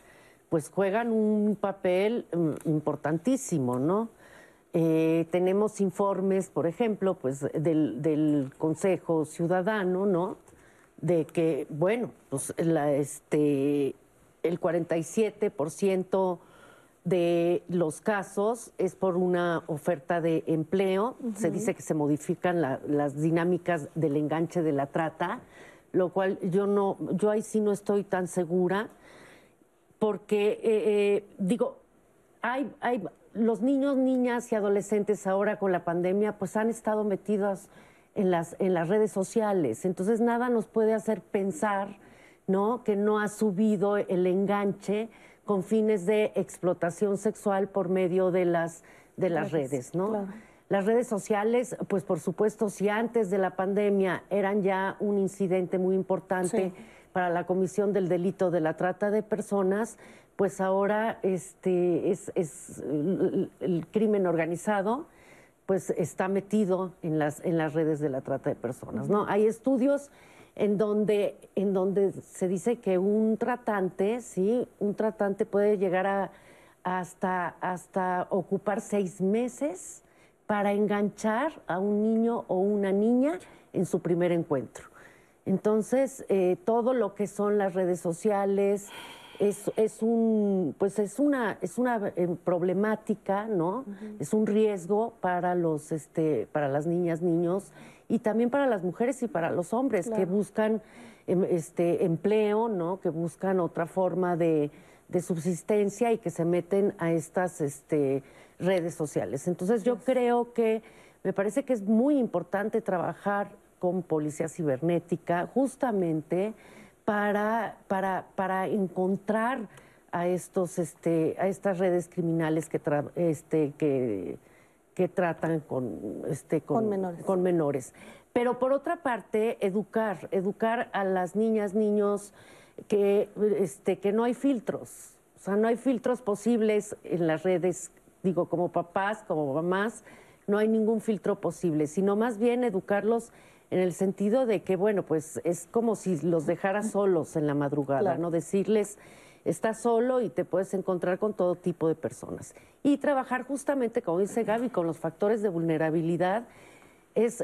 pues juegan un papel mm, importantísimo, ¿no? Eh, tenemos informes, por ejemplo, pues del, Consejo Ciudadano, ¿no? De que, bueno, pues la, este, el 47% de los casos es por una oferta de empleo. Se dice que se modifican las dinámicas del enganche de la trata, lo cual yo no, yo ahí sí no estoy tan segura, porque eh, eh, digo, hay, hay los niños, niñas y adolescentes ahora con la pandemia pues han estado metidos en las, en las redes sociales. Entonces nada nos puede hacer pensar ¿no? que no ha subido el enganche con fines de explotación sexual por medio de las, de las redes. ¿no? Las redes sociales, pues por supuesto, si antes de la pandemia eran ya un incidente muy importante para la comisión del delito de la trata de personas, pues ahora este, es, el, crimen organizado pues está metido en las, en las redes de la trata de personas. ¿no? Hay estudios en donde, en donde se dice que un tratante, ¿sí? un tratante puede llegar a, hasta, hasta ocupar seis meses para enganchar a un niño o una niña en su primer encuentro. Entonces, eh, todo lo que son las redes sociales, es, es, un, pues es una, es una eh, problemática, ¿no? Es un riesgo para, los, este, para las niñas, niños y también para las mujeres y para los hombres que buscan em, este, empleo, ¿no? Que buscan otra forma de, de subsistencia y que se meten a estas este, redes sociales. Entonces yo creo que me parece que es muy importante trabajar con policía cibernética justamente para, para, para encontrar a estos este a estas redes criminales que este que, que tratan con este con, menores. con menores pero por otra parte educar educar a las niñas niños que este que no hay filtros o sea no hay filtros posibles en las redes digo como papás como mamás no hay ningún filtro posible sino más bien educarlos en el sentido de que, bueno, pues es como si los dejara solos en la madrugada, ¿no? Decirles, estás solo y te puedes encontrar con todo tipo de personas. Y trabajar justamente, como dice Gaby, con los factores de vulnerabilidad es,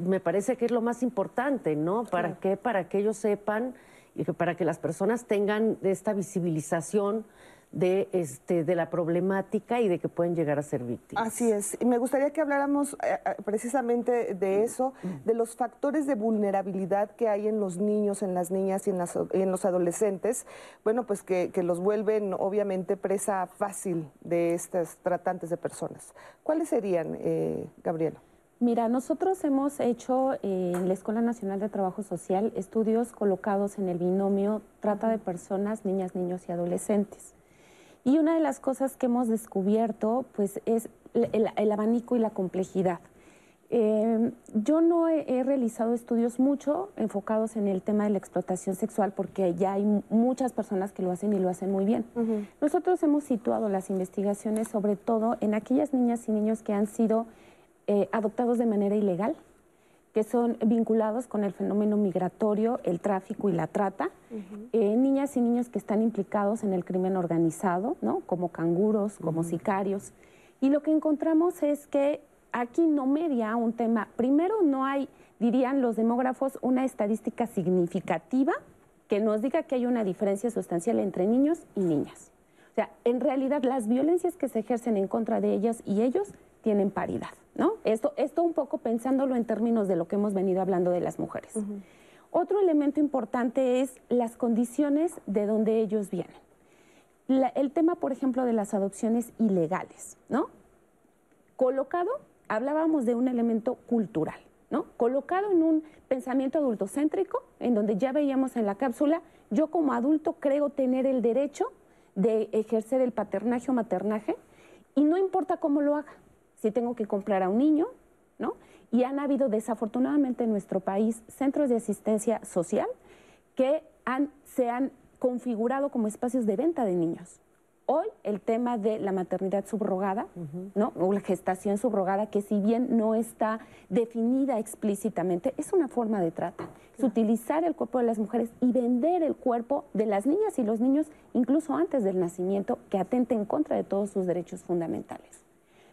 me parece que es lo más importante, ¿no? ¿Para qué? Para que ellos sepan y para que las personas tengan esta visibilización de, este, de la problemática y de que pueden llegar a ser víctimas. Así es. Y me gustaría que habláramos eh, eh, precisamente de eso, de los factores de vulnerabilidad que hay en los niños, en las niñas y en, las, en los adolescentes, bueno, pues que, los vuelven obviamente presa fácil de estas tratantes de personas. ¿Cuáles serían, eh, Gabriela? Mira, nosotros hemos hecho en la Escuela Nacional de Trabajo Social estudios colocados en el binomio trata de personas, niñas, niños y adolescentes. Y una de las cosas que hemos descubierto pues, es el, abanico y la complejidad. Eh, yo no he, realizado estudios mucho enfocados en el tema de la explotación sexual porque ya hay muchas personas que lo hacen y lo hacen muy bien. Nosotros hemos situado las investigaciones sobre todo en aquellas niñas y niños que han sido eh, adoptados de manera ilegal, que son vinculados con el fenómeno migratorio, el tráfico y la trata. Eh, niñas y niños que están implicados en el crimen organizado, ¿no? como canguros, como sicarios. Y lo que encontramos es que aquí no media un tema. Primero, no hay, dirían los demógrafos, una estadística significativa que nos diga que hay una diferencia sustancial entre niños y niñas. O sea, en realidad las violencias que se ejercen en contra de ellas y ellos tienen paridad. ¿No? Esto, esto un poco pensándolo en términos de lo que hemos venido hablando de las mujeres. Otro elemento importante es las condiciones de donde ellos vienen. el tema, por ejemplo, de las adopciones ilegales, ¿no? Colocado, hablábamos de un elemento cultural, ¿no? Colocado en un pensamiento adultocéntrico, en donde ya veíamos en la cápsula, yo como adulto creo tener el derecho de ejercer el paternaje o maternaje, y no importa cómo lo haga, si tengo que comprar a un niño, ¿no? Y han habido desafortunadamente en nuestro país centros de asistencia social que han, se han configurado como espacios de venta de niños. Hoy el tema de la maternidad subrogada, ¿no? O la gestación subrogada, que si bien no está definida explícitamente, es una forma de trata. Es utilizar el cuerpo de las mujeres y vender el cuerpo de las niñas y los niños incluso antes del nacimiento, que atente en contra de todos sus derechos fundamentales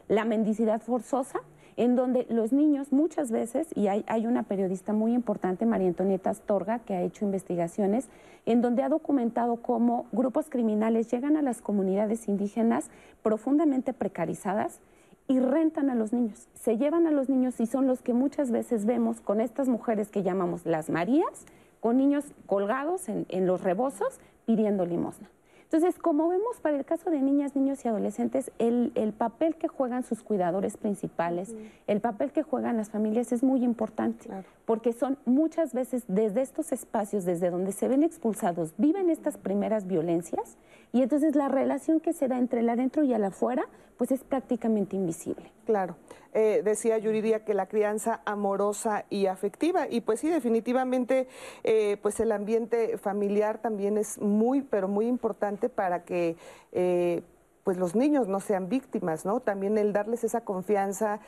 la mendicidad forzosa, en donde los niños muchas veces, y hay, una periodista muy importante, María Antonieta Astorga, que ha hecho investigaciones, en donde ha documentado cómo grupos criminales llegan a las comunidades indígenas profundamente precarizadas y rentan a los niños. Se llevan a los niños y son los que muchas veces vemos con estas mujeres que llamamos las Marías, con niños colgados en, en los rebozos pidiendo limosna. Entonces, como vemos para el caso de niñas, niños y adolescentes, el, papel que juegan sus cuidadores principales, el papel que juegan las familias es muy importante, porque son muchas veces desde estos espacios, desde donde se ven expulsados, viven estas primeras violencias y entonces la relación que se da entre el adentro y el afuera, pues es prácticamente invisible. Claro. Eh, decía Yuridia que la crianza amorosa y afectiva. Y pues sí, definitivamente, eh, pues el ambiente familiar también es muy, pero muy importante para que... Eh, pues los niños no sean víctimas, ¿no? También el darles esa confianza.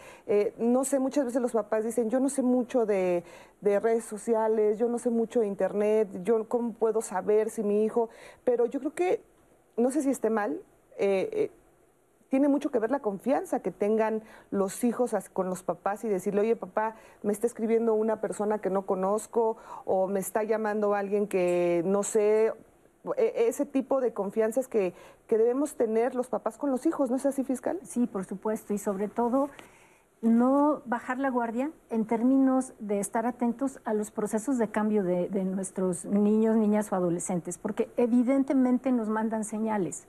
no sé, muchas veces los papás dicen, yo no sé mucho de, de, redes sociales, yo no sé mucho de internet, yo cómo puedo saber si mi hijo, pero yo creo que, no sé si esté mal, tiene mucho que ver la confianza que tengan los hijos con los papás y decirle, oye papá, me está escribiendo una persona que no conozco o me está llamando alguien que no sé. E, ese tipo de confianzas que, que debemos tener los papás con los hijos, ¿no es así, fiscal? Sí, por supuesto, y sobre todo no bajar la guardia en términos de estar atentos a los procesos de cambio de, de, nuestros niños, niñas o adolescentes, porque evidentemente nos mandan señales.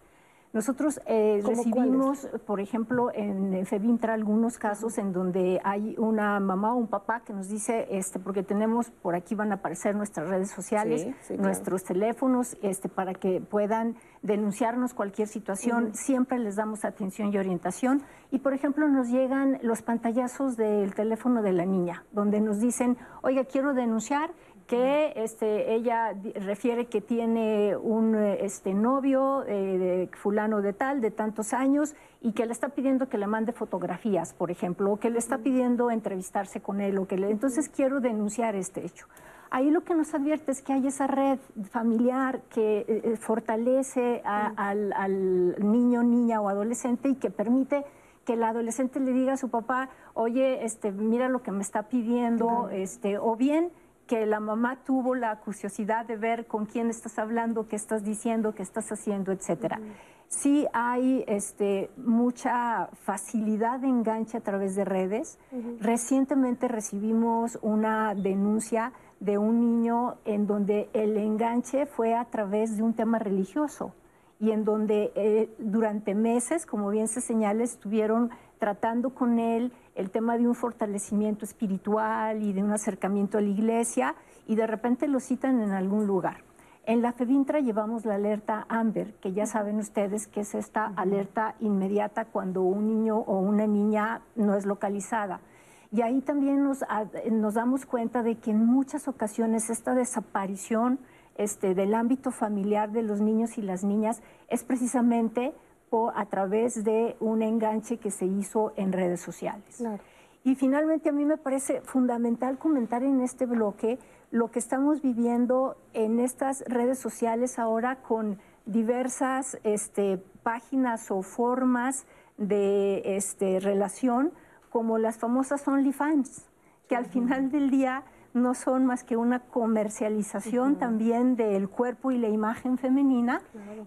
Nosotros eh, recibimos, por ejemplo, en FEBINTRA algunos casos en donde hay una mamá o un papá que nos dice, este, porque tenemos, por aquí van a aparecer nuestras redes sociales, nuestros teléfonos, este, para que puedan denunciarnos cualquier situación, siempre les damos atención y orientación. Y, por ejemplo, nos llegan los pantallazos del teléfono de la niña, donde nos dicen, oiga, quiero denunciar que este, ella refiere que tiene un este, novio eh, de fulano de tal, de tantos años, y que le está pidiendo que le mande fotografías, por ejemplo, o que le está pidiendo entrevistarse con él, o que le... Entonces quiero denunciar este hecho. Ahí lo que nos advierte es que hay esa red familiar que eh, eh, fortalece al, al niño, niña o adolescente y que permite que el adolescente le diga a su papá, oye, este, mira lo que me está pidiendo, este, o bien que la mamá tuvo la curiosidad de ver con quién estás hablando, qué estás diciendo, qué estás haciendo, etcétera. Sí hay este, mucha facilidad de enganche a través de redes. Recientemente recibimos una denuncia de un niño en donde el enganche fue a través de un tema religioso y en donde eh, durante meses, como bien se señala, estuvieron tratando con él el tema de un fortalecimiento espiritual y de un acercamiento a la iglesia y de repente lo citan en algún lugar. En la FEBINTRA llevamos la alerta AMBER, que ya saben ustedes que es esta alerta inmediata cuando un niño o una niña no es localizada. Y ahí también nos, nos damos cuenta de que en muchas ocasiones esta desaparición este, del ámbito familiar de los niños y las niñas es precisamente a través de un enganche que se hizo en redes sociales. Y finalmente a mí me parece fundamental comentar en este bloque lo que estamos viviendo en estas redes sociales ahora con diversas este, páginas o formas de este, relación como las famosas OnlyFans, que al final del día no son más que una comercialización también del cuerpo y la imagen femenina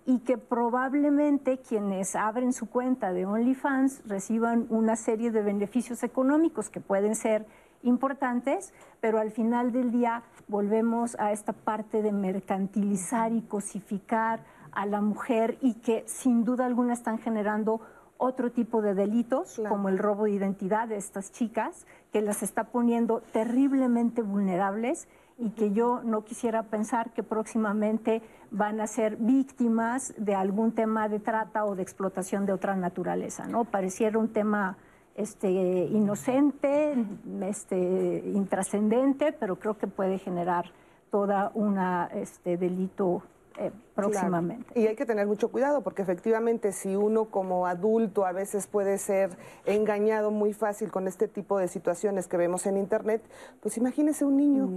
y que probablemente quienes abren su cuenta de OnlyFans reciban una serie de beneficios económicos que pueden ser importantes, pero al final del día volvemos a esta parte de mercantilizar y cosificar a la mujer y que sin duda alguna están generando otro tipo de delitos, como el robo de identidad de estas chicas, que las está poniendo terriblemente vulnerables y que yo no quisiera pensar que próximamente van a ser víctimas de algún tema de trata o de explotación de otra naturaleza, ¿no? Pareciera un tema este, inocente, este, intrascendente, pero creo que puede generar toda una este, delito eh, próximamente. Y hay que tener mucho cuidado porque efectivamente si uno como adulto a veces puede ser engañado muy fácil con este tipo de situaciones que vemos en Internet, pues imagínese un niño.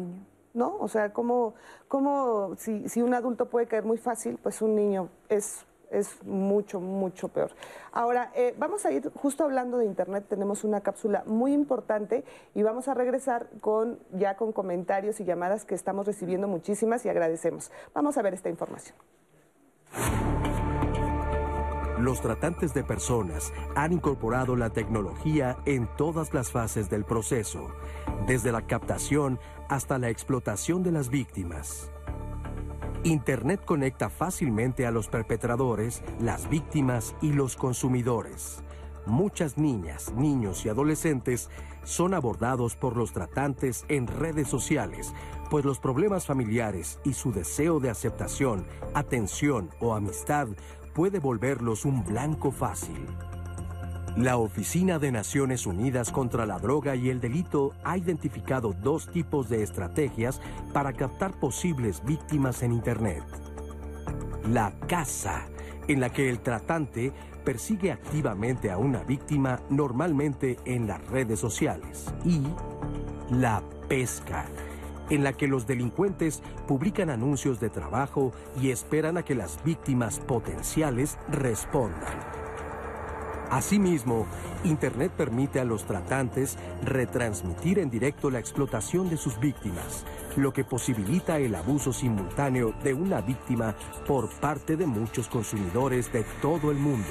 ¿No? O sea, como, como si, si un adulto puede caer muy fácil, pues un niño es es mucho, mucho peor. Ahora, eh, vamos a ir justo hablando de Internet, tenemos una cápsula muy importante y vamos a regresar con ya con comentarios y llamadas que estamos recibiendo muchísimas y agradecemos. Vamos a ver esta información. Los tratantes de personas han incorporado la tecnología en todas las fases del proceso, desde la captación hasta la explotación de las víctimas. Internet conecta fácilmente a los perpetradores, las víctimas y los consumidores. Muchas niñas, niños y adolescentes son abordados por los tratantes en redes sociales, pues los problemas familiares y su deseo de aceptación, atención o amistad puede volverlos un blanco fácil. La Oficina de Naciones Unidas contra la Droga y el Delito ha identificado dos tipos de estrategias para captar posibles víctimas en Internet. La casa, en la que el tratante persigue activamente a una víctima normalmente en las redes sociales. Y la pesca, en la que los delincuentes publican anuncios de trabajo y esperan a que las víctimas potenciales respondan. Asimismo, Internet permite a los tratantes retransmitir en directo la explotación de sus víctimas, lo que posibilita el abuso simultáneo de una víctima por parte de muchos consumidores de todo el mundo.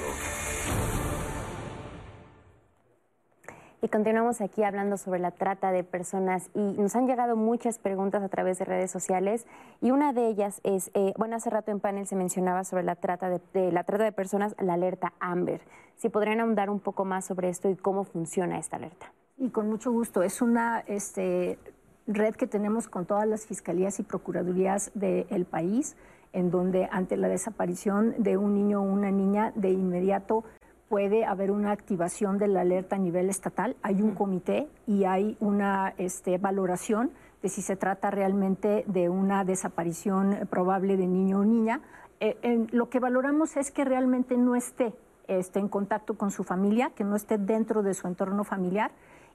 Y continuamos aquí hablando sobre la trata de personas y nos han llegado muchas preguntas a través de redes sociales y una de ellas es, eh, bueno, hace rato en panel se mencionaba sobre la trata de, la trata de personas, la alerta Amber. Si podrían ahondar un poco más sobre esto y cómo funciona esta alerta. Y con mucho gusto. Es una este, red que tenemos con todas las fiscalías y procuradurías del país, en donde ante la desaparición de un niño o una niña, de inmediato puede haber una activación de la alerta a nivel estatal. Hay un comité y hay una este, valoración de si se trata realmente de una desaparición probable de niño o niña. Eh, lo que valoramos es que realmente no esté, esté, en contacto con su familia, que no esté dentro de su entorno familiar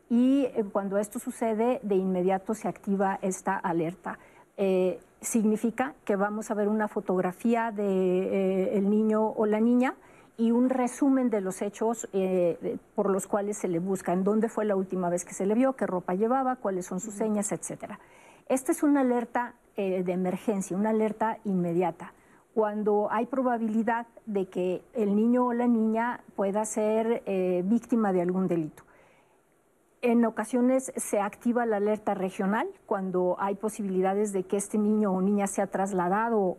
y eh, cuando esto sucede de inmediato se activa esta alerta. Eh, significa que vamos a ver una fotografía del el niño o la niña y un resumen de los hechos eh, por los cuales se le busca, en dónde fue la última vez que se le vio, qué ropa llevaba, cuáles son sus señas, etcétera. Esta es una alerta eh, de emergencia, una alerta inmediata. Cuando hay probabilidad de que el niño o la niña pueda ser eh, víctima de algún delito. En ocasiones se activa la alerta regional cuando hay posibilidades de que este niño o niña sea trasladado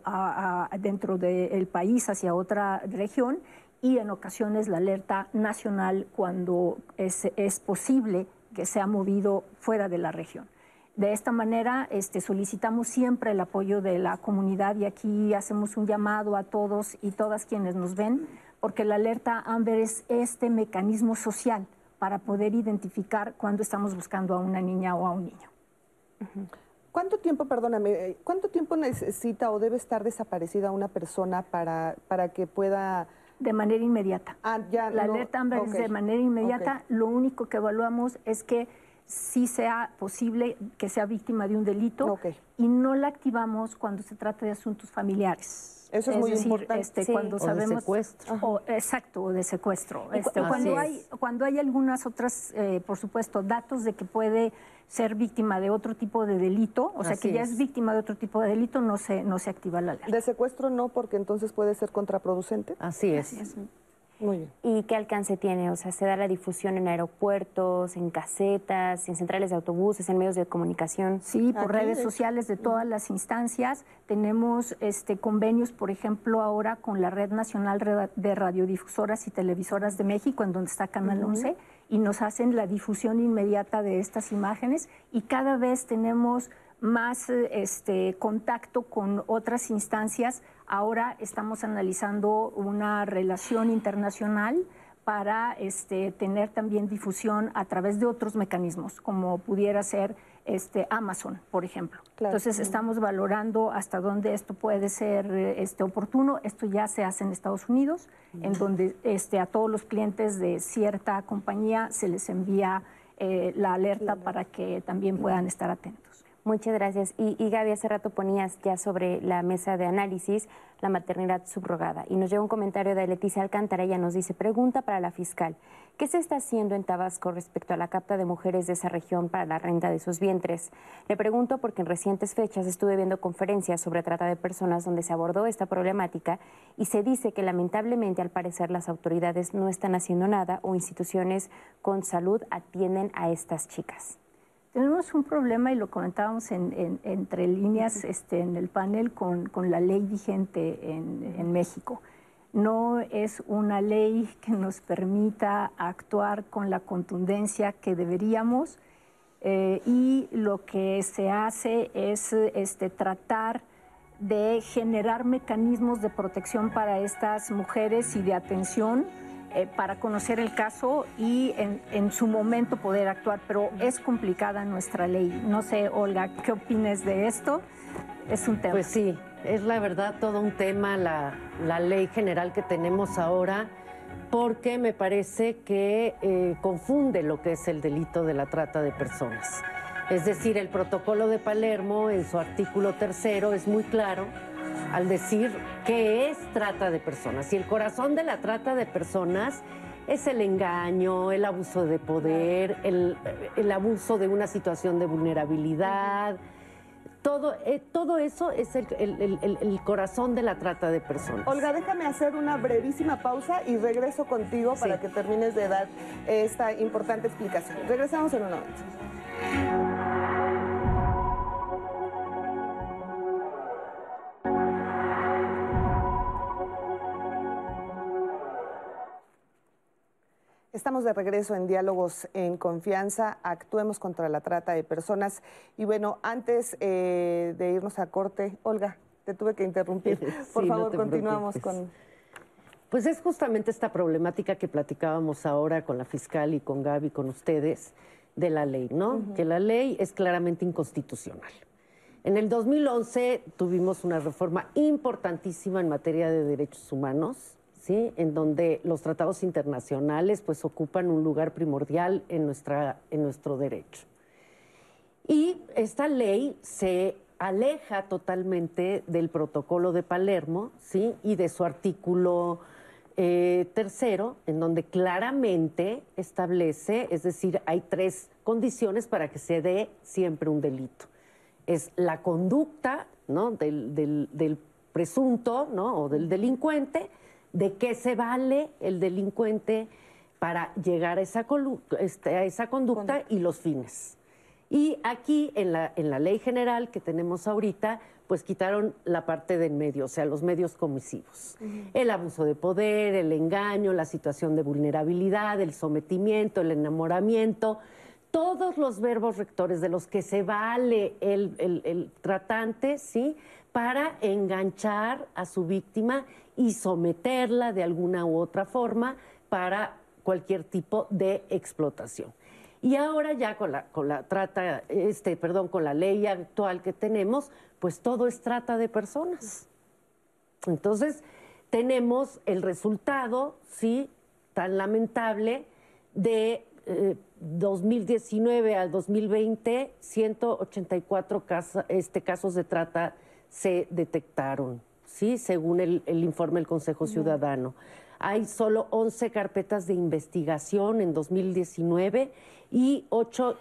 dentro del país hacia otra región y en ocasiones la alerta nacional cuando es, es posible que sea movido fuera de la región. De esta manera este, solicitamos siempre el apoyo de la comunidad y aquí hacemos un llamado a todos y todas quienes nos ven, porque la alerta AMBER es este mecanismo social para poder identificar cuando estamos buscando a una niña o a un niño. ¿Cuánto tiempo, perdóname, cuánto tiempo necesita o debe estar desaparecida una persona para, para que pueda de manera inmediata. Ah, ya, la alerta Amber es de manera inmediata. Lo único que evaluamos es que sí sea posible que sea víctima de un delito y no la activamos cuando se trata de asuntos familiares. Eso es, muy importante. Este, cuando sabemos, de secuestro. exacto, o de secuestro. Este, cuando, hay, cuando hay algunas otras, eh, por supuesto, datos de que puede ser víctima de otro tipo de delito, o sea que ya es. víctima de otro tipo de delito, no se, no se activa la ley. De secuestro no, porque entonces puede ser contraproducente. Así es. Así es. Muy bien. ¿Y qué alcance tiene? O sea, ¿se da la difusión en aeropuertos, en casetas, en centrales de autobuses, en medios de comunicación? Sí, por redes sociales de todas las instancias. Tenemos este, convenios, por ejemplo, ahora con la Red Nacional de Radiodifusoras y Televisoras de México, en donde está Canal 11, y nos hacen la difusión inmediata de estas imágenes y cada vez tenemos más este, contacto con otras instancias. Ahora estamos analizando una relación internacional para este, tener también difusión a través de otros mecanismos, como pudiera ser este, Amazon, por ejemplo. Entonces estamos valorando hasta dónde esto puede ser este, oportuno. Esto ya se hace en Estados Unidos, en donde este, a todos los clientes de cierta compañía se les envía eh, la alerta para que también puedan estar atentos. Muchas gracias. Y, y, Gaby, hace rato ponías ya sobre la mesa de análisis la maternidad subrogada. Y nos llega un comentario de Leticia Alcántara. Ella nos dice, pregunta para la fiscal, ¿qué se está haciendo en Tabasco respecto a la capta de mujeres de esa región para la renta de sus vientres? Le pregunto porque en recientes fechas estuve viendo conferencias sobre trata de personas donde se abordó esta problemática y se dice que lamentablemente al parecer las autoridades no están haciendo nada o instituciones con salud atienden a estas chicas. Tenemos un problema y lo comentábamos entre líneas este, en el panel con, la ley vigente en, México. No es una ley que nos permita actuar con la contundencia que deberíamos eh, y lo que se hace es este, tratar de generar mecanismos de protección para estas mujeres y de atención eh, para conocer el caso y en, su momento poder actuar, pero es complicada nuestra ley. No sé, Olga, ¿qué opinas de esto? Es un tema. Pues sí, es la verdad todo un tema la, ley general que tenemos ahora, porque me parece que eh, confunde lo que es el delito de la trata de personas. Es decir, el protocolo de Palermo en su artículo tercero es muy claro al decir que es trata de personas. Y el corazón de la trata de personas es el engaño, el abuso de poder, el, abuso de una situación de vulnerabilidad. Todo, eh, todo eso es el, el, corazón de la trata de personas. Olga, déjame hacer una brevísima pausa y regreso contigo para que termines de dar esta importante explicación. Regresamos en un momento. Estamos de regreso en Diálogos en Confianza, actuemos contra la trata de personas. Y bueno, antes eh, de irnos a corte, Olga, te tuve que interrumpir. Por favor, continuamos con... Pues es justamente esta problemática que platicábamos ahora con la fiscal y con Gaby, con ustedes, de la ley, ¿no? Que la ley es claramente inconstitucional. En el 2011 tuvimos una reforma importantísima en materia de derechos humanos en donde los tratados internacionales pues, ocupan un lugar primordial en, nuestra, en nuestro derecho. Y esta ley se aleja totalmente del protocolo de Palermo ¿sí? y de su artículo eh, tercero, en donde claramente establece, es decir, hay tres condiciones para que se dé siempre un delito. Es la conducta ¿no? del, del presunto ¿no? o del delincuente, de qué se vale el delincuente para llegar a esa, este, a esa conducta y los fines. Y aquí, en la, en la ley general que tenemos ahorita, pues quitaron la parte del medio, o sea, los medios comisivos. El abuso de poder, el engaño, la situación de vulnerabilidad, el sometimiento, el enamoramiento, todos los verbos rectores de los que se vale el, el tratante, ¿sí? Para enganchar a su víctima y someterla de alguna u otra forma para cualquier tipo de explotación. Y ahora ya con la, con la trata, este, perdón, con la ley actual que tenemos, pues todo es trata de personas. Entonces, tenemos el resultado, sí, tan lamentable de 2019 eh, al 2020, 184 este, casos de trata se detectaron, sí, según el, informe del Consejo Ciudadano. Hay solo 11 carpetas de investigación en 2019 y 8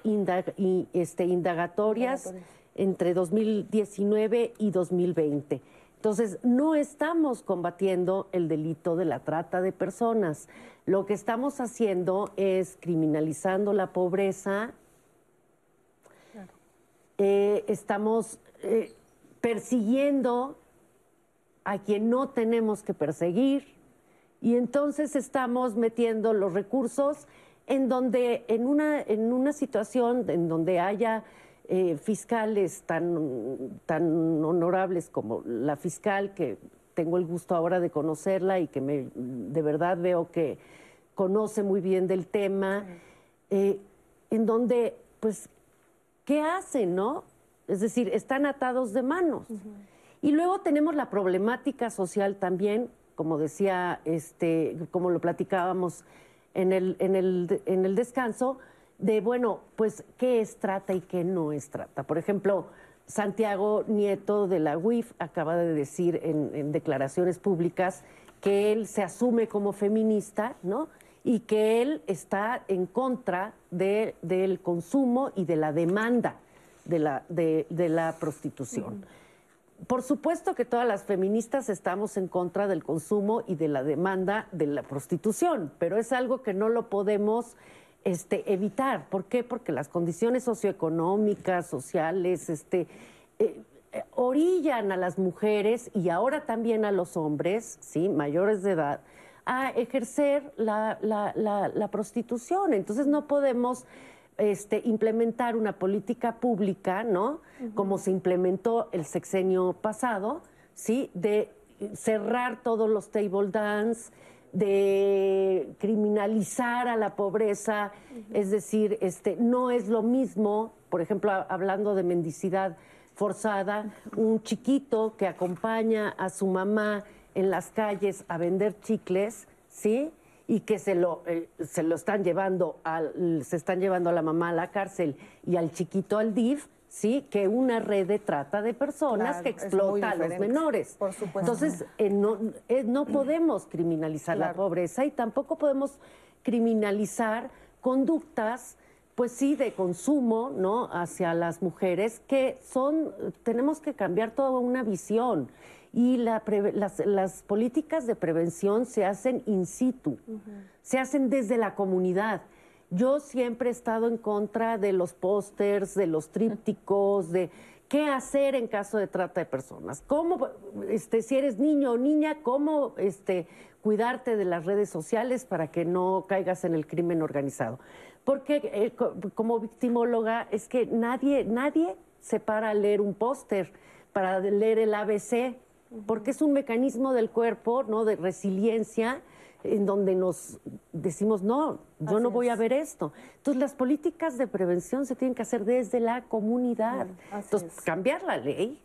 este, indagatorias entre 2019 y 2020. Entonces, no estamos combatiendo el delito de la trata de personas. Lo que estamos haciendo es criminalizando la pobreza. Eh, estamos eh, persiguiendo a quien no tenemos que perseguir y entonces estamos metiendo los recursos en donde, en una, en una situación en donde haya eh, fiscales tan, tan honorables como la fiscal, que tengo el gusto ahora de conocerla y que me, de verdad veo que conoce muy bien del tema, eh, en donde, pues, ¿qué hacen, no? Es decir, están atados de manos. Y luego tenemos la problemática social también como decía, este, como lo platicábamos en el, en el, en el descanso, de, bueno, pues, ¿qué es trata y qué no es trata? Por ejemplo, Santiago Nieto de la UIF acaba de decir en, declaraciones públicas que él se asume como feminista, ¿no? Y que él está en contra de, del consumo y de la demanda de la, de, la prostitución. Por supuesto que todas las feministas estamos en contra del consumo y de la demanda de la prostitución, pero es algo que no lo podemos este, evitar. ¿Por qué? Porque las condiciones socioeconómicas, sociales, este, eh, eh, orillan a las mujeres y ahora también a los hombres, ¿sí? mayores de edad, a ejercer la, la prostitución. Entonces no podemos este, implementar una política pública, ¿no? Como se implementó el sexenio pasado, ¿sí? De cerrar todos los table dance, de criminalizar a la pobreza, es decir, este, no es lo mismo, por ejemplo, hablando de mendicidad forzada, un chiquito que acompaña a su mamá en las calles a vender chicles, ¿sí? y que se lo, eh, se lo están llevando, al, se están llevando a la mamá a la cárcel y al chiquito al DIF, sí, que una red de trata de personas que explota a los menores. Por supuesto. Entonces, eh, no, eh, no podemos criminalizar la pobreza y tampoco podemos criminalizar conductas pues sí, de consumo, ¿no? Hacia las mujeres, que son, tenemos que cambiar toda una visión y las, políticas de prevención se hacen in situ, se hacen desde la comunidad. Yo siempre he estado en contra de los pósters, de los trípticos, de qué hacer en caso de trata de personas. Cómo, este, si eres niño o niña, cómo este, cuidarte de las redes sociales para que no caigas en el crimen organizado. Porque eh, como victimóloga es que nadie, nadie se para a leer un póster para leer el ABC porque es un mecanismo del cuerpo, ¿no? De resiliencia, en donde nos decimos, no, yo no voy a ver esto. Entonces, las políticas de prevención se tienen que hacer desde la comunidad. Entonces, cambiar la ley,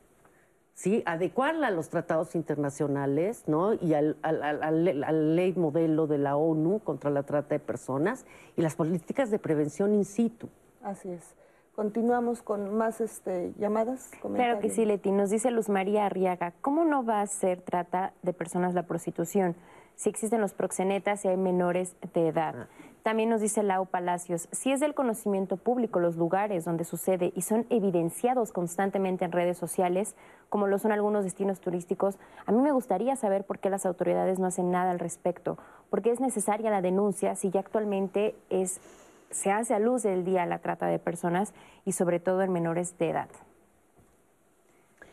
¿sí? adecuarla a los tratados internacionales ¿no? y al, a la ley modelo de la ONU contra la trata de personas y las políticas de prevención in situ. Así es. Continuamos con más este, llamadas. Claro que sí, Leti. Nos dice Luz María Arriaga, ¿cómo no va a ser trata de personas la prostitución? si existen los proxenetas, si hay menores de edad. Ah. También nos dice Lau Palacios, si es del conocimiento público los lugares donde sucede y son evidenciados constantemente en redes sociales, como lo son algunos destinos turísticos, a mí me gustaría saber por qué las autoridades no hacen nada al respecto, porque es necesaria la denuncia si ya actualmente es, se hace a luz del día la trata de personas y sobre todo en menores de edad.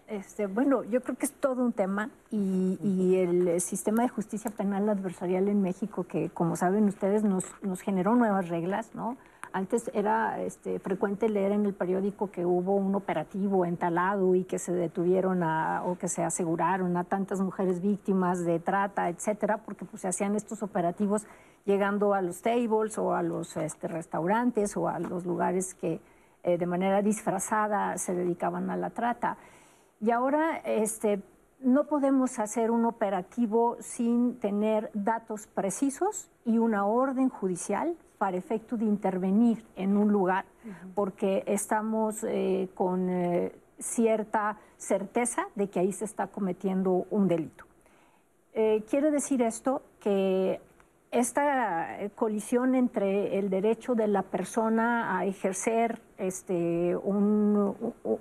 Este, bueno, yo creo que es todo un tema y, el sistema de justicia penal adversarial en México, que como saben ustedes nos, generó nuevas reglas, ¿no? Antes era este, frecuente leer en el periódico que hubo un operativo entalado y que se detuvieron o que se aseguraron a tantas mujeres víctimas de trata, etcétera, porque pues, se hacían estos operativos llegando a los tables o a los este, restaurantes o a los lugares que eh, de manera disfrazada se dedicaban a la trata. Y ahora este, no podemos hacer un operativo sin tener datos precisos y una orden judicial para efecto de intervenir en un lugar, porque estamos eh, con eh, cierta certeza de que ahí se está cometiendo un delito. Eh, quiere decir esto que esta colisión entre el derecho de la persona a ejercer este,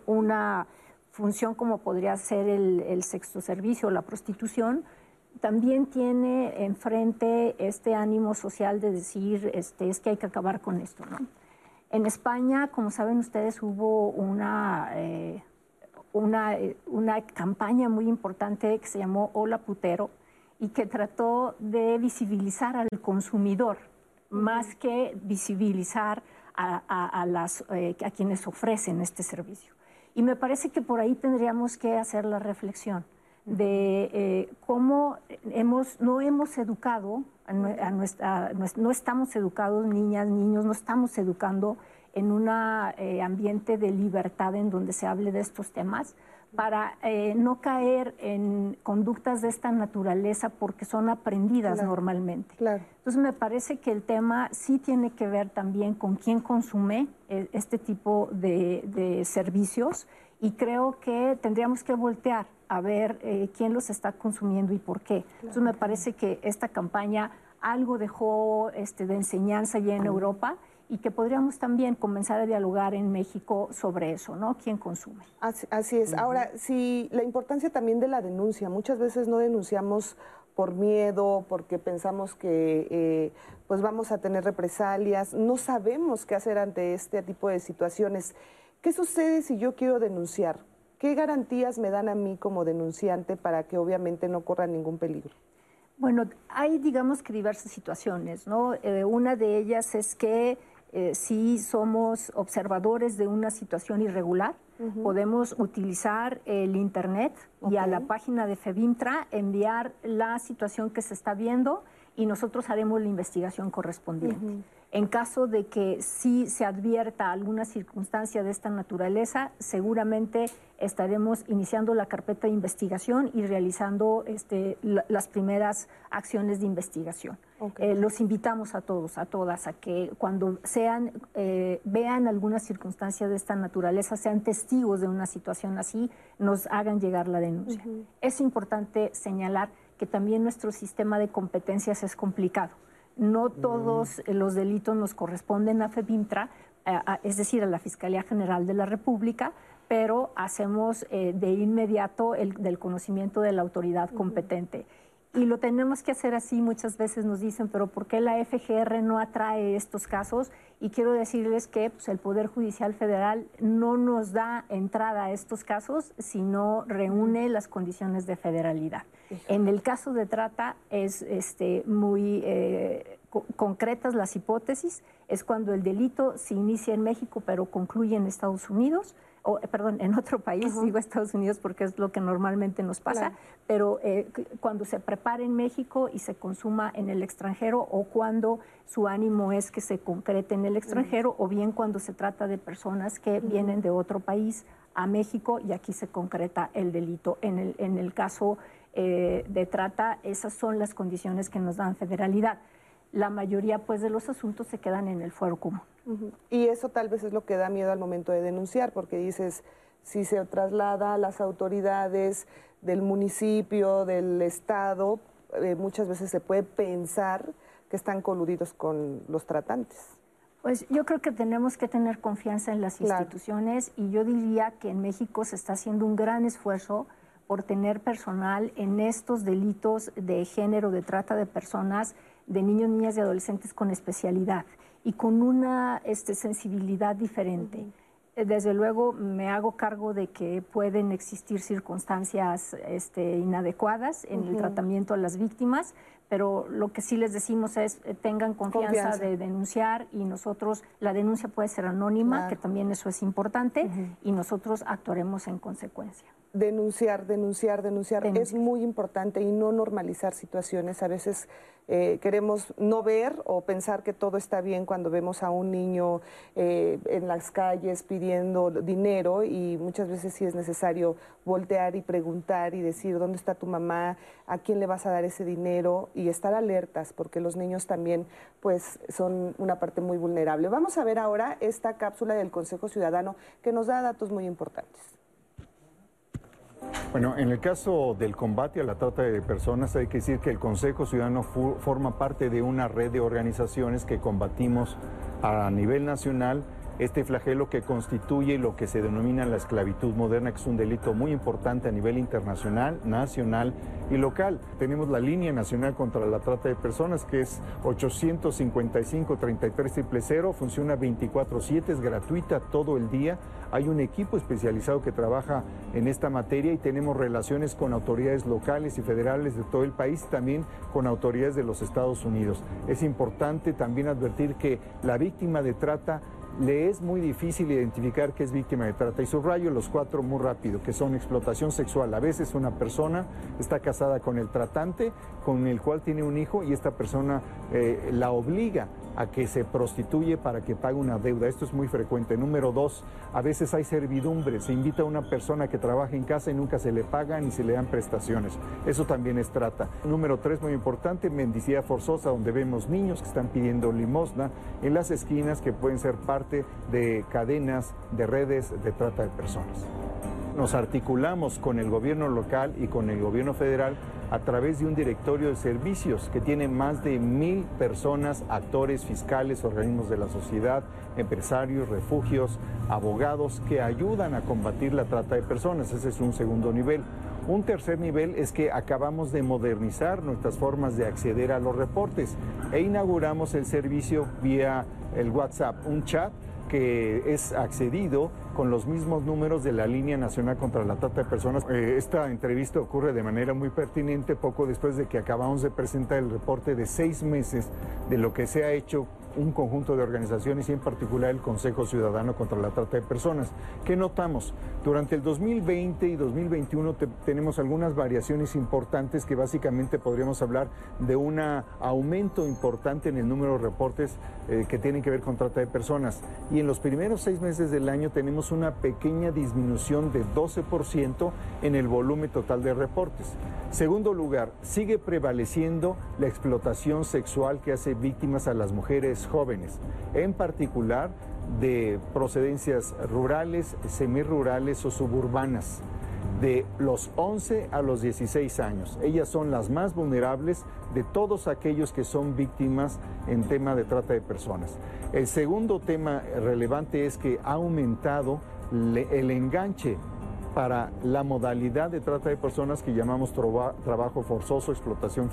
una función como podría ser el, sexto servicio o la prostitución, también tiene enfrente este ánimo social de decir este, es que hay que acabar con esto. ¿no? En España, como saben ustedes, hubo una, eh, una, una campaña muy importante que se llamó Hola Putero y que trató de visibilizar al consumidor más que visibilizar a, las, eh, a quienes ofrecen este servicio. Y me parece que por ahí tendríamos que hacer la reflexión de eh, cómo hemos, no hemos educado, a nuestra, no estamos educados, niñas, niños, no estamos educando en un eh, ambiente de libertad en donde se hable de estos temas, para eh, no caer en conductas de esta naturaleza porque son aprendidas normalmente. Entonces me parece que el tema sí tiene que ver también con quién consume eh, este tipo de, servicios y creo que tendríamos que voltear a ver eh, quién los está consumiendo y por qué. Entonces me parece que esta campaña algo dejó este, de enseñanza ya en Europa y que podríamos también comenzar a dialogar en México sobre eso, ¿no? ¿Quién consume? Así, es. Ahora, si la importancia también de la denuncia, muchas veces no denunciamos por miedo, porque pensamos que eh, pues vamos a tener represalias, no sabemos qué hacer ante este tipo de situaciones. ¿Qué sucede si yo quiero denunciar? ¿Qué garantías me dan a mí como denunciante para que obviamente no corra ningún peligro? Bueno, hay digamos que diversas situaciones, ¿no? Eh, una de ellas es que eh, si somos observadores de una situación irregular, podemos utilizar el Internet y a la página de FEBIMTRA enviar la situación que se está viendo y nosotros haremos la investigación correspondiente. En caso de que sí se advierta alguna circunstancia de esta naturaleza, seguramente estaremos iniciando la carpeta de investigación y realizando este, las primeras acciones de investigación. Eh, los invitamos a todos, a todas, a que cuando sean, eh, vean alguna circunstancia de esta naturaleza, sean testigos de una situación así, nos hagan llegar la denuncia. Es importante señalar que también nuestro sistema de competencias es complicado. No todos los delitos nos corresponden a FEBIMTRA, es decir, a la Fiscalía General de la República, pero hacemos eh, de inmediato el del conocimiento de la autoridad competente. Y lo tenemos que hacer así, muchas veces nos dicen, pero ¿por qué la FGR no atrae estos casos? Y quiero decirles que pues, el Poder Judicial Federal no nos da entrada a estos casos si no reúne las condiciones de federalidad. En el caso de trata es este, muy eh, concretas las hipótesis, es cuando el delito se inicia en México pero concluye en Estados Unidos o, perdón, en otro país, digo Estados Unidos porque es lo que normalmente nos pasa, pero eh, cuando se prepara en México y se consuma en el extranjero o cuando su ánimo es que se concrete en el extranjero o bien cuando se trata de personas que vienen de otro país a México y aquí se concreta el delito. En el, en el caso eh, de trata, esas son las condiciones que nos dan federalidad. La mayoría pues de los asuntos se quedan en el fuero común. Y eso tal vez es lo que da miedo al momento de denunciar, porque dices, si se traslada a las autoridades del municipio, del estado, eh, muchas veces se puede pensar que están coludidos con los tratantes. Pues yo creo que tenemos que tener confianza en las instituciones y yo diría que en México se está haciendo un gran esfuerzo por tener personal en estos delitos de género, de trata de personas, de niños, niñas y adolescentes con especialidad y con una este, sensibilidad diferente. Eh, desde luego me hago cargo de que pueden existir circunstancias este, inadecuadas en el tratamiento a las víctimas, pero lo que sí les decimos es eh, tengan confianza, de denunciar y nosotros, la denuncia puede ser anónima, que también eso es importante, y nosotros actuaremos en consecuencia denunciar, denunciar, denunciar, es muy importante y no normalizar situaciones. A veces eh, queremos no ver o pensar que todo está bien cuando vemos a un niño eh, en las calles pidiendo dinero y muchas veces sí es necesario voltear y preguntar y decir dónde está tu mamá, a quién le vas a dar ese dinero y estar alertas porque los niños también pues son una parte muy vulnerable. Vamos a ver ahora esta cápsula del Consejo Ciudadano que nos da datos muy importantes. Bueno, en el caso del combate a la trata de personas hay que decir que el Consejo Ciudadano forma parte de una red de organizaciones que combatimos a nivel nacional este flagelo que constituye lo que se denomina la esclavitud moderna, que es un delito muy importante a nivel internacional, nacional y local. Tenemos la línea nacional contra la trata de personas, que es 855-3300, funciona 24-7, es gratuita todo el día. Hay un equipo especializado que trabaja en esta materia y tenemos relaciones con autoridades locales y federales de todo el país, también con autoridades de los Estados Unidos. Es importante también advertir que la víctima de trata le es muy difícil identificar que es víctima de trata. Y subrayo los cuatro muy rápido, que son explotación sexual. A veces una persona está casada con el tratante, con el cual tiene un hijo, y esta persona eh, la obliga a que se prostituye para que pague una deuda. Esto es muy frecuente. Número dos, a veces hay servidumbre. Se invita a una persona que trabaja en casa y nunca se le paga ni se le dan prestaciones. Eso también es trata. Número tres, muy importante, mendicidad forzosa, donde vemos niños que están pidiendo limosna en las esquinas que pueden ser parte de cadenas, de redes de trata de personas. Nos articulamos con el gobierno local y con el gobierno federal a través de un directorio de servicios que tiene más de mil personas, actores, fiscales, organismos de la sociedad, empresarios, refugios, abogados que ayudan a combatir la trata de personas. Ese es un segundo nivel. Un tercer nivel es que acabamos de modernizar nuestras formas de acceder a los reportes e inauguramos el servicio vía el WhatsApp, un chat que es accedido con los mismos números de la línea nacional contra la trata de personas. Eh, esta entrevista ocurre de manera muy pertinente poco después de que acabamos de presentar el reporte de seis meses de lo que se ha hecho un conjunto de organizaciones y en particular el Consejo Ciudadano contra la Trata de Personas. ¿Qué notamos? Durante el 2020 y 2021 tenemos algunas variaciones importantes que básicamente podríamos hablar de un aumento importante en el número de reportes eh, que tienen que ver con trata de personas. Y en los primeros seis meses del año tenemos una pequeña disminución de 12% en el volumen total de reportes. Segundo lugar, sigue prevaleciendo la explotación sexual que hace víctimas a las mujeres jóvenes, en particular de procedencias rurales, semirurales o suburbanas, de los 11 a los 16 años. Ellas son las más vulnerables de todos aquellos que son víctimas en tema de trata de personas. El segundo tema relevante es que ha aumentado el enganche para la modalidad de trata de personas que llamamos trabajo forzoso, explotación,